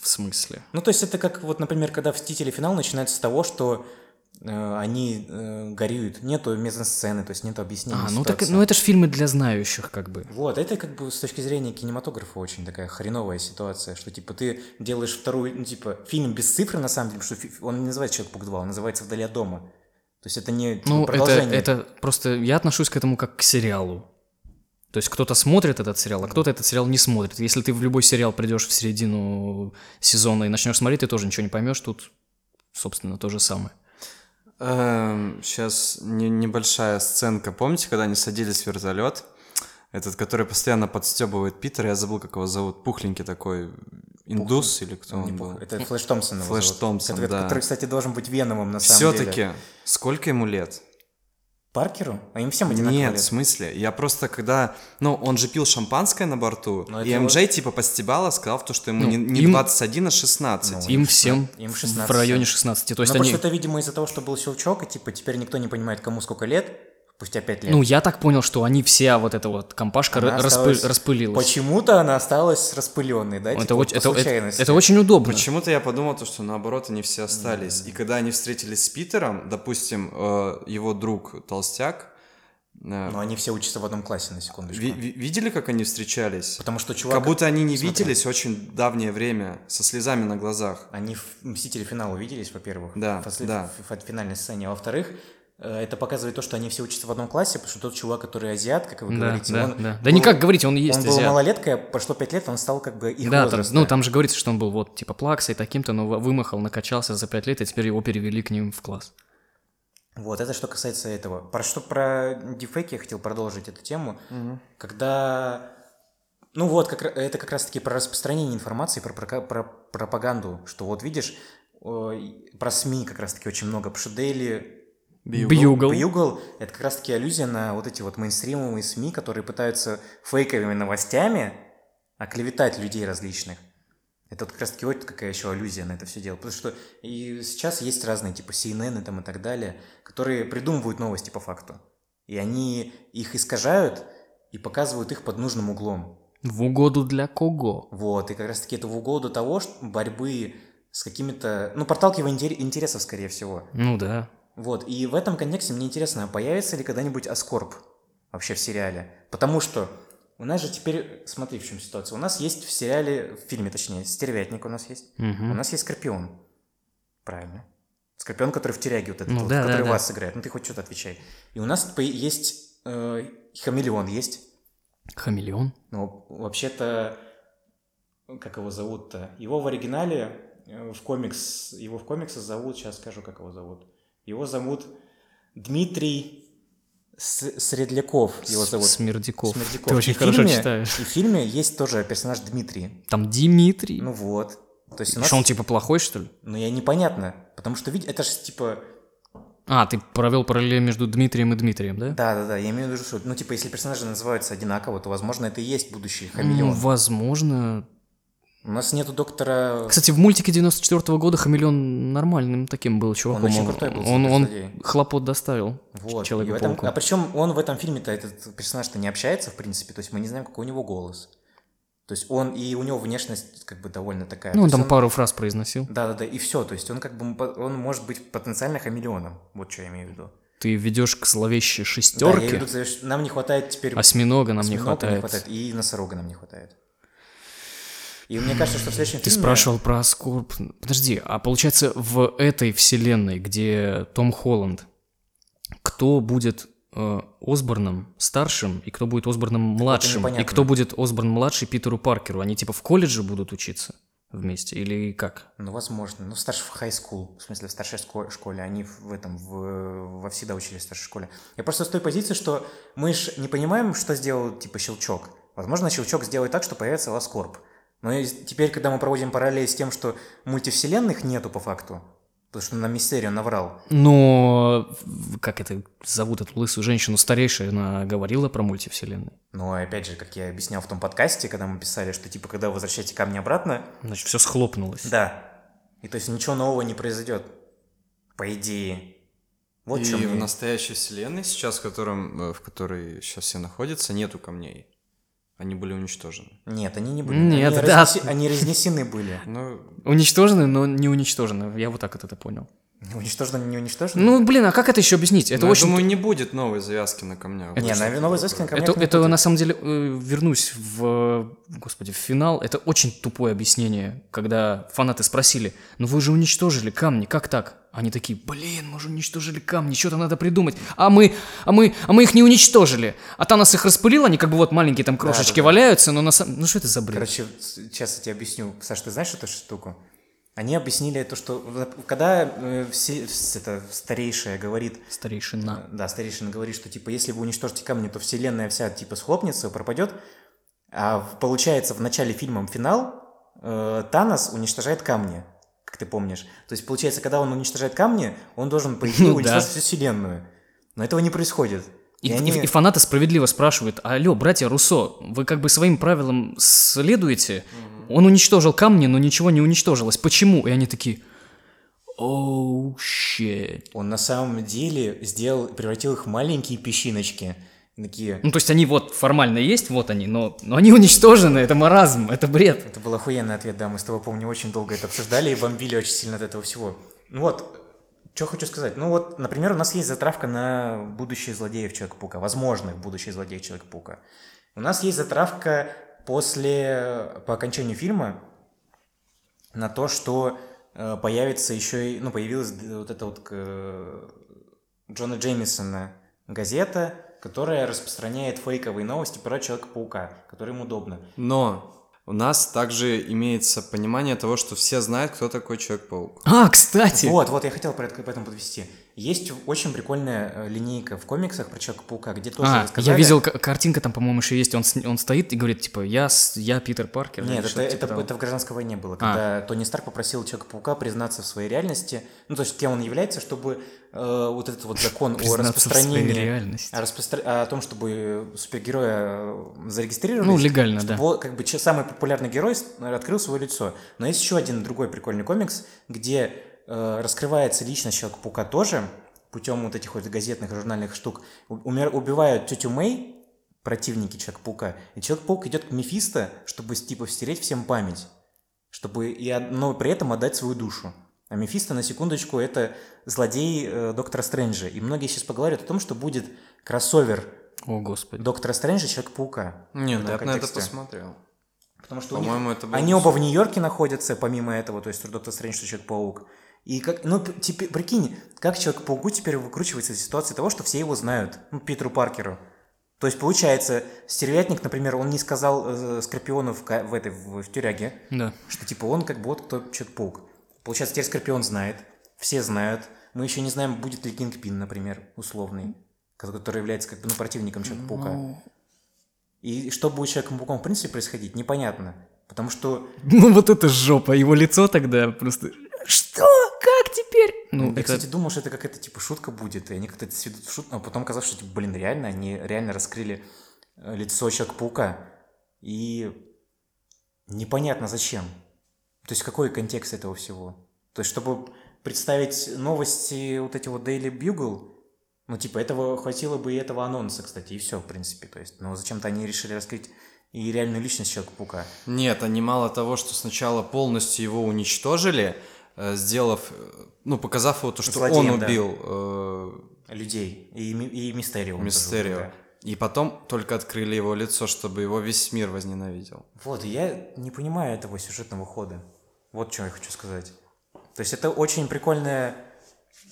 в смысле? Ну, то есть это как, вот, например, когда «Мстители. Финал» начинается с того, что э, они э, горюют, нету мезосцены, то есть нету объяснений А, ну так, ну это же фильмы для знающих, как бы. Вот, это как бы с точки зрения кинематографа очень такая хреновая ситуация, что типа ты делаешь вторую, ну типа фильм без цифры на самом деле, потому что он не называется «Человек-паук 2», он называется «Вдали от дома». То есть это не типа, Ну, это, продолжение. это просто, я отношусь к этому как к сериалу. То есть кто-то смотрит этот сериал, а кто-то этот сериал не смотрит. Если ты в любой сериал придешь в середину сезона и начнешь смотреть, ты тоже ничего не поймешь. Тут, собственно, то же самое. Сейчас небольшая сценка. Помните, когда они садились в вертолет? Этот, который постоянно подстебывает Питера, я забыл, как его зовут, пухленький такой индус или кто он был. Это Флэш Томпсон его Флэш зовут. Томпсон, который, да. который, кстати, должен быть Веномом на самом деле. Все-таки, сколько ему лет? Паркеру? А им всем одинаково Нет, лет. в смысле, я просто когда... Ну, он же пил шампанское на борту, Но и это МJ типа постебала, сказал, то, что ему Ну, не, не им- 21, а 16. Ну, Им всем им в 16. районе 16. То есть ну, они... что это, видимо, из-за того, что был щелчок, и типа теперь никто не понимает, кому сколько лет, спустя 5 лет. Ну, я так понял, что они вся вот эта вот компашка Она ра- распы- осталась- распылилась. Почему-то она осталась распыленной, да? Это, типа, оч- по это, это, это очень удобно. Почему-то я подумал, то, что наоборот они все остались. И когда они встретились с Питером, допустим, э, его друг Толстяк, э, Но они все учатся в одном классе, на секундочку. ви- ви- видели, как они встречались? Потому что чувак... Как будто они не Смотри. виделись очень давнее время, со слезами на глазах. Они в «Мстители. Финал» увиделись, во-первых. Да, в, да. в- в финальной сцене. А во-вторых, это показывает то, что они все учатся в одном классе, потому что тот чувак, который азиат, как вы Да, говорите, да, он... да. Да был- не как говорите, он есть Он был азиат. малолеткой, а прошло пять лет, он стал как бы их Да, там, возраста. ну там же говорится, что он был вот типа плаксой таким-то, но вы- вымахал, накачался за пять лет, и теперь его перевели к ним в класс. Вот, это что касается этого. Про что про дефейки я хотел продолжить эту тему. Когда... Ну вот, как, это как раз-таки про распространение информации, про, прока- про пропаганду, что вот видишь, ой, про СМИ как раз-таки очень много, потому что Daily Бьюгл. Бьюгл — это как раз-таки аллюзия на вот эти вот мейнстримовые СМИ, которые пытаются фейковыми новостями оклеветать людей различных. Это вот как раз-таки вот какая еще аллюзия на это все дело. Потому что и сейчас есть разные, типа CNN и там и так далее, которые придумывают новости по факту. И они их искажают и показывают их под нужным углом. В угоду для кого? Вот, и как раз-таки это в угоду того, что борьбы с какими-то... Ну, подталкивания интер- интересов, скорее всего. Ну да. Вот, и в этом контексте мне интересно, а появится ли когда-нибудь Аскорб вообще в сериале? Потому что у нас же теперь, смотри, в чем ситуация. У нас есть в сериале, в фильме точнее, Стервятник у нас есть, Мгм. у нас есть Скорпион. Правильно. Скорпион, который в тюряге вот этот, Ну вот, да, да, который да. вас играет. Ну ты хоть что-то отвечай. И у нас есть э, Хамелеон есть. Хамелеон. Ну, вообще-то, как его зовут-то? Его в оригинале, э, в комикс, его в комиксах зовут, сейчас скажу, как его зовут. Его зовут Дмитрий С- Средляков, его зовут. Смердяков. Смердяков. Ты очень И хорошо фильме- читаешь. И в фильме есть тоже персонаж Дмитрий. Там Дмитрий. Ну вот. То есть у нас... Что, он типа плохой, что ли? Ну, я непонятно. Потому что, видишь, это же типа... А, ты провел параллель между Дмитрием и Дмитрием, да? Да-да-да, я имею в виду, что... Ну, типа, если персонажи называются одинаково, то, возможно, это и есть будущий хамелеон. Ну, возможно. У нас нету доктора... Кстати, в мультике 94 года Хамелеон нормальным таким был чуваком. очень крутой был Он, он хлопот доставил Вот. в этом-. А причем он в этом фильме-то, этот персонаж-то не общается, в принципе, то есть мы не знаем, какой у него голос. То есть он, и у него внешность как бы довольно такая. Ну, он там пару фраз произносил. Да-да-да, и все, то есть он как бы, он может быть потенциально хамелеоном, вот что я имею в виду. Ты ведешь к зловещей Да, я шестерке. веду нам не хватает теперь... Осьминога нам не осьминога хватает. и носорога нам не хватает. И мне кажется, что в следующем Ты фильме... спрашивал про Аскорб. Подожди, а получается в этой вселенной, где Том Холланд, кто будет э, Осборном старшим и кто будет Осборном младшим? И кто будет Осборн младший Питеру Паркеру? Они типа в колледже будут учиться вместе или как? Ну, возможно. Ну, старше в school, в смысле, в старшей школе. Они в этом, в, во всегда учились в старшей школе. Я просто с той позиции, что мы же не понимаем, что сделал, типа, щелчок. Возможно, щелчок сделает так, что появится Ласкорп. Но и теперь, когда мы проводим параллель с тем, что мультивселенных нету по факту, потому что нам Мистерио наврал. Но как это зовут эту лысую женщину старейшая, она говорила про мультивселенные. Но, опять же, как я объяснял в том подкасте, когда мы писали, что, типа, когда вы возвращаете камни обратно, Значит, все схлопнулось. да. И то есть ничего нового не произойдет. По идее. Вот и в мне- настоящей вселенной сейчас, в, котором, э, в которой сейчас все находятся, нету камней. Они были уничтожены. Нет, они не были. Нет, они, да. разнеси- они разнесены были. Ну, Уничтожены, но не уничтожены. Я вот так вот это понял. Уничтожены, не уничтожены? Ну, блин, а как это еще объяснить? Это ну, очень... я думаю, не будет новой завязки на камнях. не, Больше на новой завязке на камнях Это, не это будет. на самом деле, э, вернусь в, господи, в финал. Это очень тупое объяснение, когда фанаты спросили, ну вы же уничтожили камни, как так? Они такие, блин, мы же уничтожили камни, что-то надо придумать. А мы, а мы, а мы их не уничтожили. А Танос их распылил, они как бы вот маленькие там крошечки да, да. валяются, но на самом... Ну что это за бред? Короче, сейчас я тебе объясню. Саш, ты знаешь эту штуку? Они объяснили то, что когда э, все, это, старейшая говорит, Старейшина. да, старейшина говорит, что типа если вы уничтожите камни, то вселенная вся типа схлопнется, пропадет. А получается в начале фильма финал э, Танос уничтожает камни, как ты помнишь. То есть получается, когда он уничтожает камни, он должен по идее Ну уничтожить всю вселенную. Но этого не происходит. И, И и- они- и фанаты справедливо спрашивают, алло, братья Руссо, вы как бы своим правилам следуете? Он уничтожил камни, но ничего не уничтожилось. Почему? И они такие, оу, щет. Он на самом деле сделал, превратил их в маленькие песчиночки. Такие, Ну, то есть они вот формально есть, вот они, но, но они уничтожены, это маразм, это бред. Это был охуенный ответ, да, мы с тобой, помню, очень долго это обсуждали и бомбили очень сильно от этого всего. Ну вот, что хочу сказать. Ну вот, например, у нас есть затравка на будущее злодеев Человека-паука, возможных будущих злодеев Человека-паука. У нас есть затравка после, по окончанию фильма на то, что э, появится еще и, ну, появилась вот эта вот э, Джона Джеймисона газета, которая распространяет фейковые новости про Человека-паука, которые им удобно. Но у нас также имеется понимание того, что все знают, кто такой Человек-паук. А, кстати, Вот, вот, я хотел про это, к этому подвести. Есть очень прикольная э, линейка в комиксах про Человека-паука, где тоже а, рассказали- я видел, картинка там, по-моему, еще есть, он, он стоит и говорит, типа, я, с- я Питер Паркер. Нет, это, что-то типа это, это в гражданской войне А. было, когда Тони Старк попросил Человека-паука признаться в своей реальности, ну, то есть кем он является, чтобы э, вот этот вот закон о распространении... реальности. О, распростра- о том, чтобы супергероя э, зарегистрировали. Ну, легально, чтобы да. он, как бы самый популярный герой открыл свое лицо. Но есть еще один другой прикольный комикс, где э, раскрывается личность Человека-паука тоже путем вот этих вот газетных и журнальных штук. Умер- убивают тетю Мэй, противники Человека-паука, и Человек-паук идет к Мефисто, чтобы типа стереть всем память, чтобы и, но при этом отдать свою душу. А Мефисто, на секундочку, это злодей э, Доктора Стрэнджа. И многие сейчас поговорят о том, что будет кроссовер О, господи. Доктора Стрэнджа и Человека-паука. Не, В ну этом я бы на это посмотрел. Потому что у них- По-моему, это было они оба в Нью-Йорке находятся, помимо этого, то есть что Доктор Стрэндж, что Человек-паук. И как, ну, теперь, прикинь, как Человек-пауку теперь выкручивается из ситуации того, что все его знают, ну, Питеру Паркеру. То есть, получается, Стервятник, например, он не сказал э, Скорпиону в, в этой, в, в тюряге, Да. что, типа, он как бы вот кто Человек-паук. Получается, теперь Скорпион знает, все знают. Мы еще не знаем, будет ли Кингпин, например, условный, ко- который является, как бы, ну, противником Человека-паука. Ну, И что будет с Человеком-пауком, в принципе, происходить, непонятно. Потому что Ну вот это жопа, его лицо тогда просто... Что? Как теперь? Ну, я, это... кстати, думал, что это какая-то типа шутка будет, и они как-то это сведут в шутку, а потом оказалось, что, типа, блин, реально, они реально раскрыли э, лицо Человека-паука. И непонятно зачем. То есть какой контекст этого всего? То есть, чтобы представить новости вот эти вот Daily Bugle, ну, типа, этого хватило бы и этого анонса, кстати, и все, в принципе. То есть, но зачем-то они решили раскрыть и реальную личность Человека-паука. Нет, они мало того, что сначала полностью его уничтожили, э, сделав, э, ну, показав его то, что Злодеем, он да. убил э, Людей. И, и Мистерио. тоже Мистерио. убил, да. И потом только открыли его лицо, чтобы его весь мир возненавидел. Вот, я не понимаю этого сюжетного хода. Вот что я хочу сказать. То есть это очень прикольная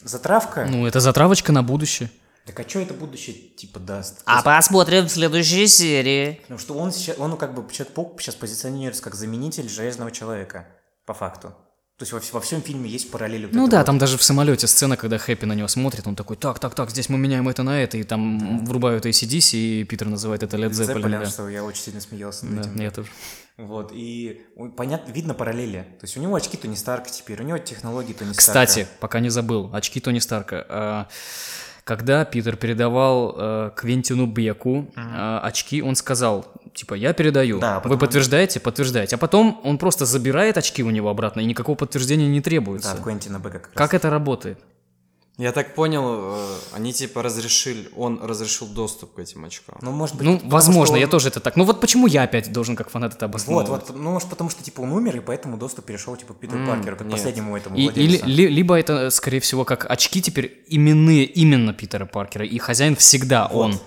затравка. Ну, это затравочка на будущее. Так а что это будущее типа даст? А есть, посмотрим в следующей серии. Потому что он сейчас, он как бы Человек-паук сейчас позиционируется как заменитель Железного Человека, по факту. То есть во, во всем фильме есть параллели. вот Ну да, вот. там даже в самолете сцена, когда Хэппи на него смотрит, он такой, так, так, так, здесь мы меняем это на это, и там врубают ACDC, и Питер называет это Led Zeppelin. Zeppelin, да. что я очень сильно смеялся над Да, этим. я тоже. Вот, и понятно, видно параллели. То есть у него очки Тони Старка теперь, у него технологии Тони Старка. Кстати, пока не забыл, очки Тони Старка. А, Когда Питер передавал э, Квентину Беку э, очки, он сказал, типа, я передаю. Да, а Вы потом- подтверждаете? Подтверждаете. А потом он просто забирает очки у него обратно, и никакого подтверждения не требуется. Да, от Квентина Бека как раз. Как это работает? Я так понял, э, они типа разрешили, он разрешил доступ к этим очкам. Ну, может быть, Ну, потому возможно, что я он- тоже это так. Ну вот почему я опять должен как фанат это Вот, обосновывать? вот, ну, может, потому что, типа, он умер, и поэтому доступ перешел, типа, к Питеру М, Паркеру, как нет. последнему этому И- или, ли- либо это, скорее всего, как очки теперь именные именно Питера Паркера, и хозяин всегда Вот. он.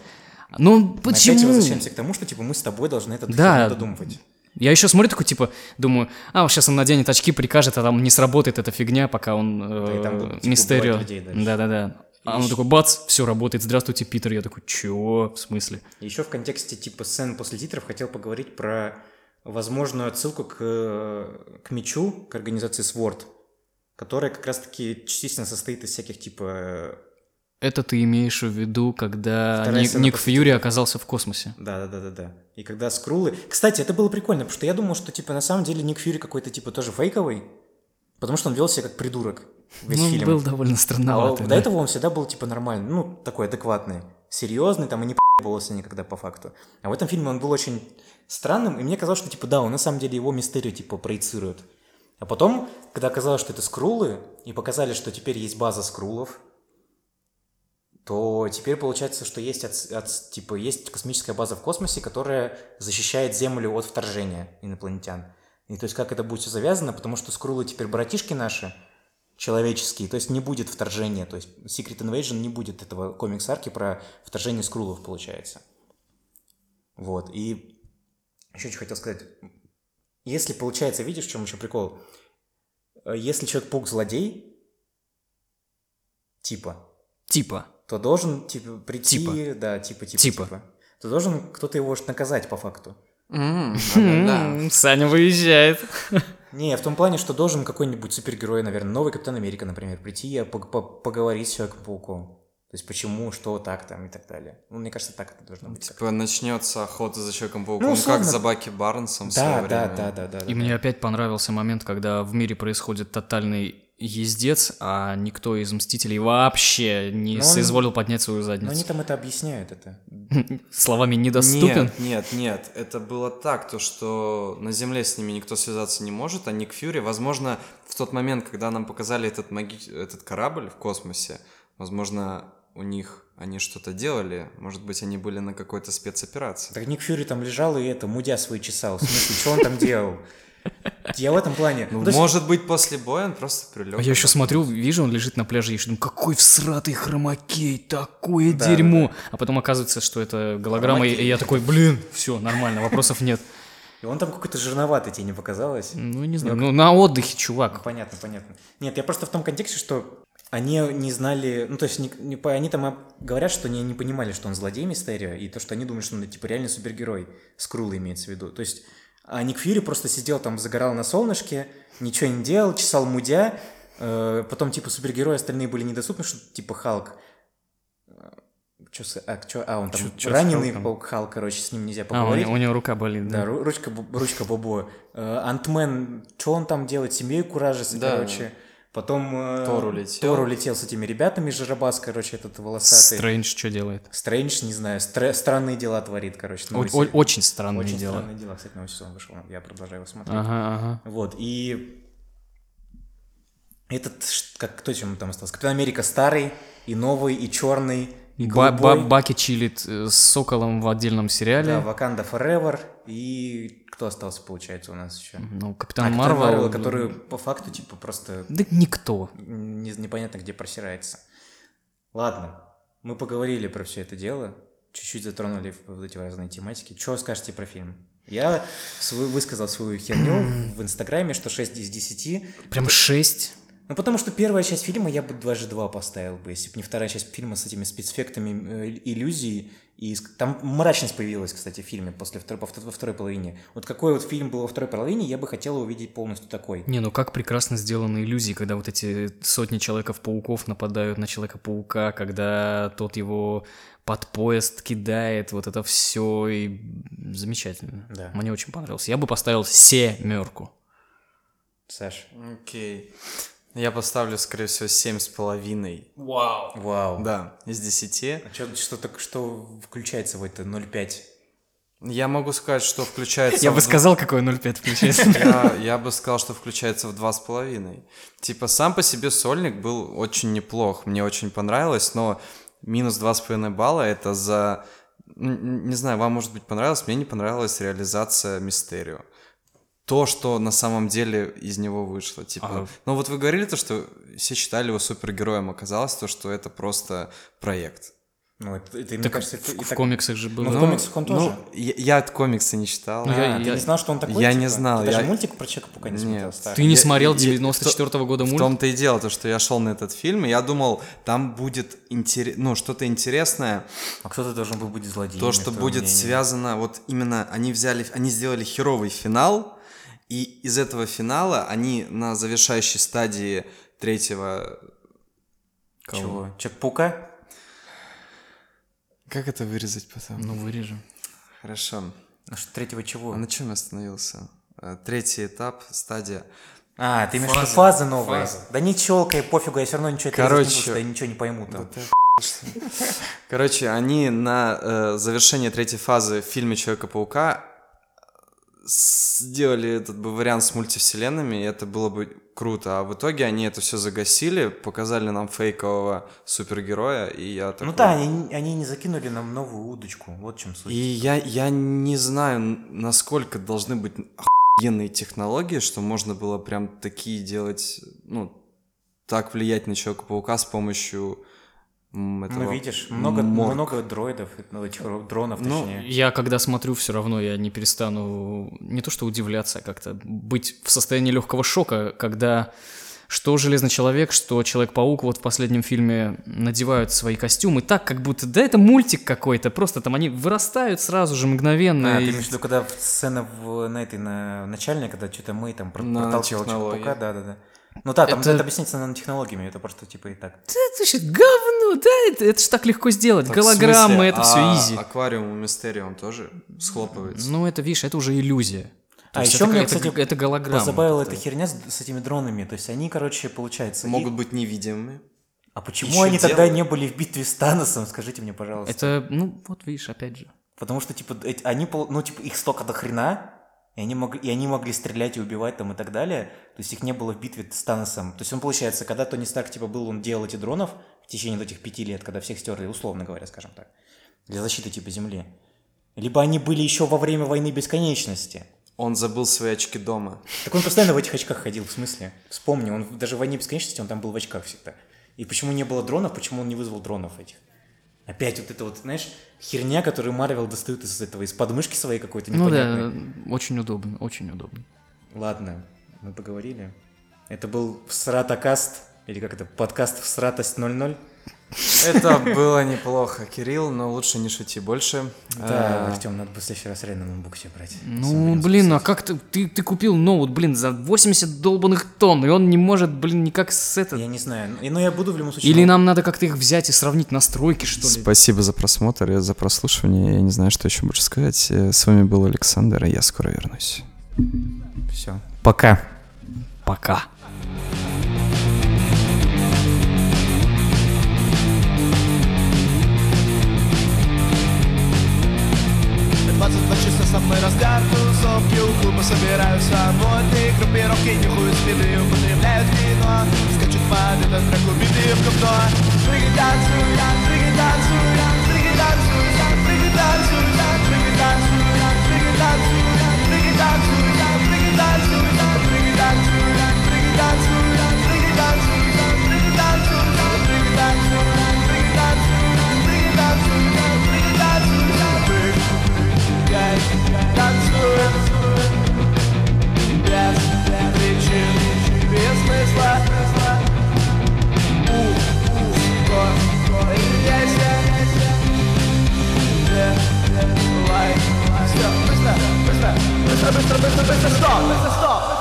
Ну, почему? опять возвращаемся к тому, что, типа, мы с тобой должны это Да. додумывать. Я еще смотрю такой, типа, думаю, а, сейчас он наденет очки, прикажет, а там не сработает эта фигня, пока он будут, э, типа, Мистерио. дальше. Да-да-да. А он такой, бац, все работает, здравствуйте, Питер. Я такой, чего? В смысле? Еще в контексте, типа, сцен после титров хотел поговорить про возможную отсылку к, э, к мечу, к организации SWORD, которая как раз-таки частично состоит из всяких, типа, Это ты имеешь в виду, когда Вторая Ник, Ник после Фьюри оказался в космосе? Да-да-да-да-да. И когда скрулы... Кстати, это было прикольно, потому что я думал, что, типа, на самом деле Ник Фьюри какой-то, типа, тоже фейковый, потому что он вел себя как придурок. весь Ну, фильм. был довольно А странноватый. до да. этого он всегда был типа нормальный, ну, такой адекватный, серьезный, там, и не п***ывался никогда по факту. А в этом фильме он был очень странным, и мне казалось, что типа да, он на самом деле его мистерию типа проецирует. А потом, когда оказалось, что это скрулы, и показали, что теперь есть база скрулов, то теперь получается, что есть, от- от- типа, есть космическая база в космосе, которая защищает Землю от вторжения инопланетян. И то есть как это будет все завязано, потому что скрулы теперь братишки наши, человеческие, то есть не будет вторжения, то есть Secret Invasion не будет этого комикс-арки про вторжение скрулов, получается. Вот, и еще что хотел сказать. Если получается, видишь, в чем еще прикол? Э, Если Человек-паук злодей, типа, Типа. То должен типа прийти, Типа. да, типа, типа, Типа. типа, то должен кто-то его наказать по факту. М, да. М, Саня выезжает. Не, в том плане, что должен какой-нибудь супергерой, наверное, новый Капитан Америка, например, прийти и пог- по- поговорить с Человеком-пауком. То есть почему, что, так там и так далее. Ну, мне кажется, так это должно быть. Типа начнется охота за Человеком-пауком, Ну, условно. как за Баки Барнсом в Да, свое да, время. да, да, да. И да. мне опять понравился момент, когда в мире происходит тотальный ездец, а никто из Мстителей вообще не Но он- соизволил поднять свою Но они задницу. там это объясняют, это. Словами недоступен. Нет, нет, нет, это было так, то что на Земле с ними никто связаться не может, а Ник Фьюри, возможно, в тот момент, когда нам показали этот, маги... этот корабль в космосе, возможно, у них они что-то делали, может быть, они были на какой-то спецоперации. Так Ник Фьюри там лежал и это, мудя свои чесал. В смысле, что он там делал? Я в этом плане... Ну, Ну, есть- может быть, после боя он просто прилег. А я еще смотрю, вижу, он лежит на пляже, и еще думаю, какой всратый хромакей, такое Да, дерьмо. А потом оказывается, что это голограмма, и- Хромакей. и я такой, блин, все, нормально, вопросов нет. И он там какой-то жирноватый, тебе не показалось? Ну, не знаю, ну на отдыхе, Ну, чувак. понятно, понятно. Нет, я просто в том контексте, что они не знали, ну, то есть не, не они там говорят, что они не понимали, что он злодей Мистерио, и то, что они думают, что он, типа, реально супергерой. Скрулла имеется в виду. То есть, а Ник Фьюри просто сидел там, загорал на солнышке, ничего не делал, чесал мудя, э, потом, типа, супергерои остальные были недоступны, что, типа, Халк. Чё с- а, чё- а, он там Чё- чё раненый Халком? паук Халк, короче, с ним нельзя А, у, поговорить. него- у него рука болит, Да, да. ру- ручка, ручка Бобо. Э, Антмен, что он там делает? Семьей куражится, Да. короче. Потом э, Тор улетел. Тор улетел с этими ребятами, Жиробас, короче, этот волосатый. Стрэндж что делает? Стрэндж, не знаю, стра- странные дела творит, короче. О- новый о- сезон. очень странные Очень дела. странные дела. Кстати, новый сезон вышел, я продолжаю его смотреть. Ага, ага. Вот, и этот, как, кто чем там остался? Капитан Америка старый, и новый, и черный, и Ба- голубой. ба- Баки чилит э, с Соколом в отдельном сериале. Да, Ваканда Forever, и кто остался, получается, у нас еще? Ну, А, Капитан Капитан Марвел. Марвел, который по факту, типа, просто Да никто. не- непонятно где просирается. Ладно, мы поговорили про все это дело, чуть-чуть затронули вот эти разные тематики. Что скажете про фильм? Я свою, высказал свою херню в Инстаграме, что 6 из 10. Прям шесть. Ну, потому что первая часть фильма я бы даже 2 поставил бы, если бы не вторая часть фильма с этими спецэффектами э, иллюзий. И там мрачность появилась, кстати, в фильме после второй, во второй половине. Вот какой вот фильм был во второй половине, я бы хотел увидеть полностью такой. Не, ну как прекрасно сделаны иллюзии, когда вот эти сотни Человеков-пауков нападают на Человека-паука, когда тот его под поезд кидает, вот это все и замечательно. Да. Мне очень понравилось. Я бы поставил семерку. Саш. Окей. Я поставлю, скорее всего, семь с половиной. Вау. Да, из десяти. А чё- что, так что включается в это 0,5? Я могу сказать, что включается... Я бы сказал, какой 0,5 включается. Я, бы сказал, что включается в два с половиной. Типа, сам по себе сольник был очень неплох. Мне очень понравилось, но минус два с половиной балла это за... Не знаю, вам, может быть, понравилось, мне не понравилась реализация Мистерио. То, что на самом деле из него вышло. Типа, А. ну вот вы говорили то, что все считали его супергероем, оказалось то, что это просто проект. Ну, это, это, мне Так кажется, это в, и в так- комиксах же было. Ну, в комиксах он тоже. Ну, я, я от комикса не читал. Ну, я- А, ты не знал, что он такой? я не типа? знал, Ты даже я- мультик про человека пока не смотрел, Нет. старый? Ты не Я- смотрел я- 94 года В мульт? том-то и дело, то, что я шел на этот фильм, и я думал, там будет интере- ну, что-то интересное, А кто-то должен был быть злодеем. то, что будет связано, вот именно они взяли, они сделали херовый финал, и из этого финала они на завершающей стадии третьего... Чего? Человек-паука? Как это вырезать потом? Ну, вырежем. Хорошо. А что, третьего чего? А на чем я остановился? Э, Третий этап, стадия. А, ты имеешь в виду Фазы. новые? Фазы. Да не челкай, пофигу, я все равно ничего Короче, не буду, что я ничего не пойму там. Короче, они на э, завершение третьей фазы в фильме Человека-паука сделали этот бы вариант с мультивселенными, и это было бы круто. А в итоге они это все загасили, показали нам фейкового супергероя, и я такой... Ну да, они, они не закинули нам новую удочку, вот чем суть. И я, я не знаю, насколько должны быть охуенные технологии, что можно было прям такие делать, ну, так влиять на Человека-паука с помощью этого... Ну, видишь, много, морг. много дроидов, ну, дронов, Ну, точнее. Я когда смотрю, все равно я не перестану не то что удивляться, а как-то быть в состоянии легкого шока, когда что Железный Человек, что Человек-паук вот в последнем фильме надевают свои костюмы так, как будто, да это мультик какой-то, просто там они вырастают сразу же мгновенно. А, ты и- имеешь в виду, когда сцена в, на этой, на начальной, когда что-то мы там про- На проталкивал. Человека-паука, да-да-да. Ну да, там Это- это, объясняется нанотехнологиями, это просто типа и так. Да это же говно, да, это, это ж так легко сделать. Так, Голограммы, это все а изи. аквариум у Мистерио, он тоже схлопывается? Ну, это, видишь, это уже иллюзия. То А есть еще это, мне, это- кстати, это голограмма. Позабавила эта херня с, с этими дронами. То есть они, короче, получается... и- Могут быть невидимыми. А почему еще они тогда делают. не были в битве с Таносом, скажите мне, пожалуйста. Это, ну, вот видишь, опять же. Потому что, типа, эти- они, пол- ну, типа, их столько до хрена, и они, мог- и они могли стрелять и убивать там и так далее. То есть их не было в битве с Таносом. То есть он, получается, когда Тони Старк, типа, был, он делал эти дронов в течение этих пяти лет, когда всех стерли, условно говоря, скажем так, для защиты, типа, Земли. Либо они были еще во время войны бесконечности. Он забыл свои очки дома. Так он постоянно в этих очках ходил, в смысле? Вспомни, он даже в «Войне бесконечности» он там был в очках всегда. И почему не было дронов, почему он не вызвал дронов этих? Опять вот это вот, знаешь, херня, которую Марвел достают из этого, из подмышки своей какой-то Ну непонятной. да, очень удобно, очень удобно. Ладно, мы поговорили. Это был Всратокаст, или как это, подкаст Всратость 00. Это было неплохо, Кирилл, но лучше не шути больше. Да, Э, Артем, надо бы в следующий раз реально ноутбук себе брать. Ну, блин, а как ты, ты, ты купил ноут, блин, за 80 долбанных тонн, и он не может, блин, никак с это... Я не знаю, ну, но я буду в любом случае... Или нам надо как-то их взять и сравнить настройки, что ли? Спасибо за просмотр и за прослушивание. Я не знаю, что еще больше сказать. Э, С вами был Александр, и я скоро вернусь. Все. Пока. Пока. Двадцать часа самый разгар тусовки У клуба собираются модные группировки Нюхают спины, употребляют вино Скачут под этот трек убитые в говно Прыгай, танцуй, прыгай, танцуй, прыгай, танцуй, прыгай, танцуй, прыгай, танцуй, прыгай, танцуй, прыгай, танцуй, быстро, быстро, быстро, быстро, стоп, быстро, стоп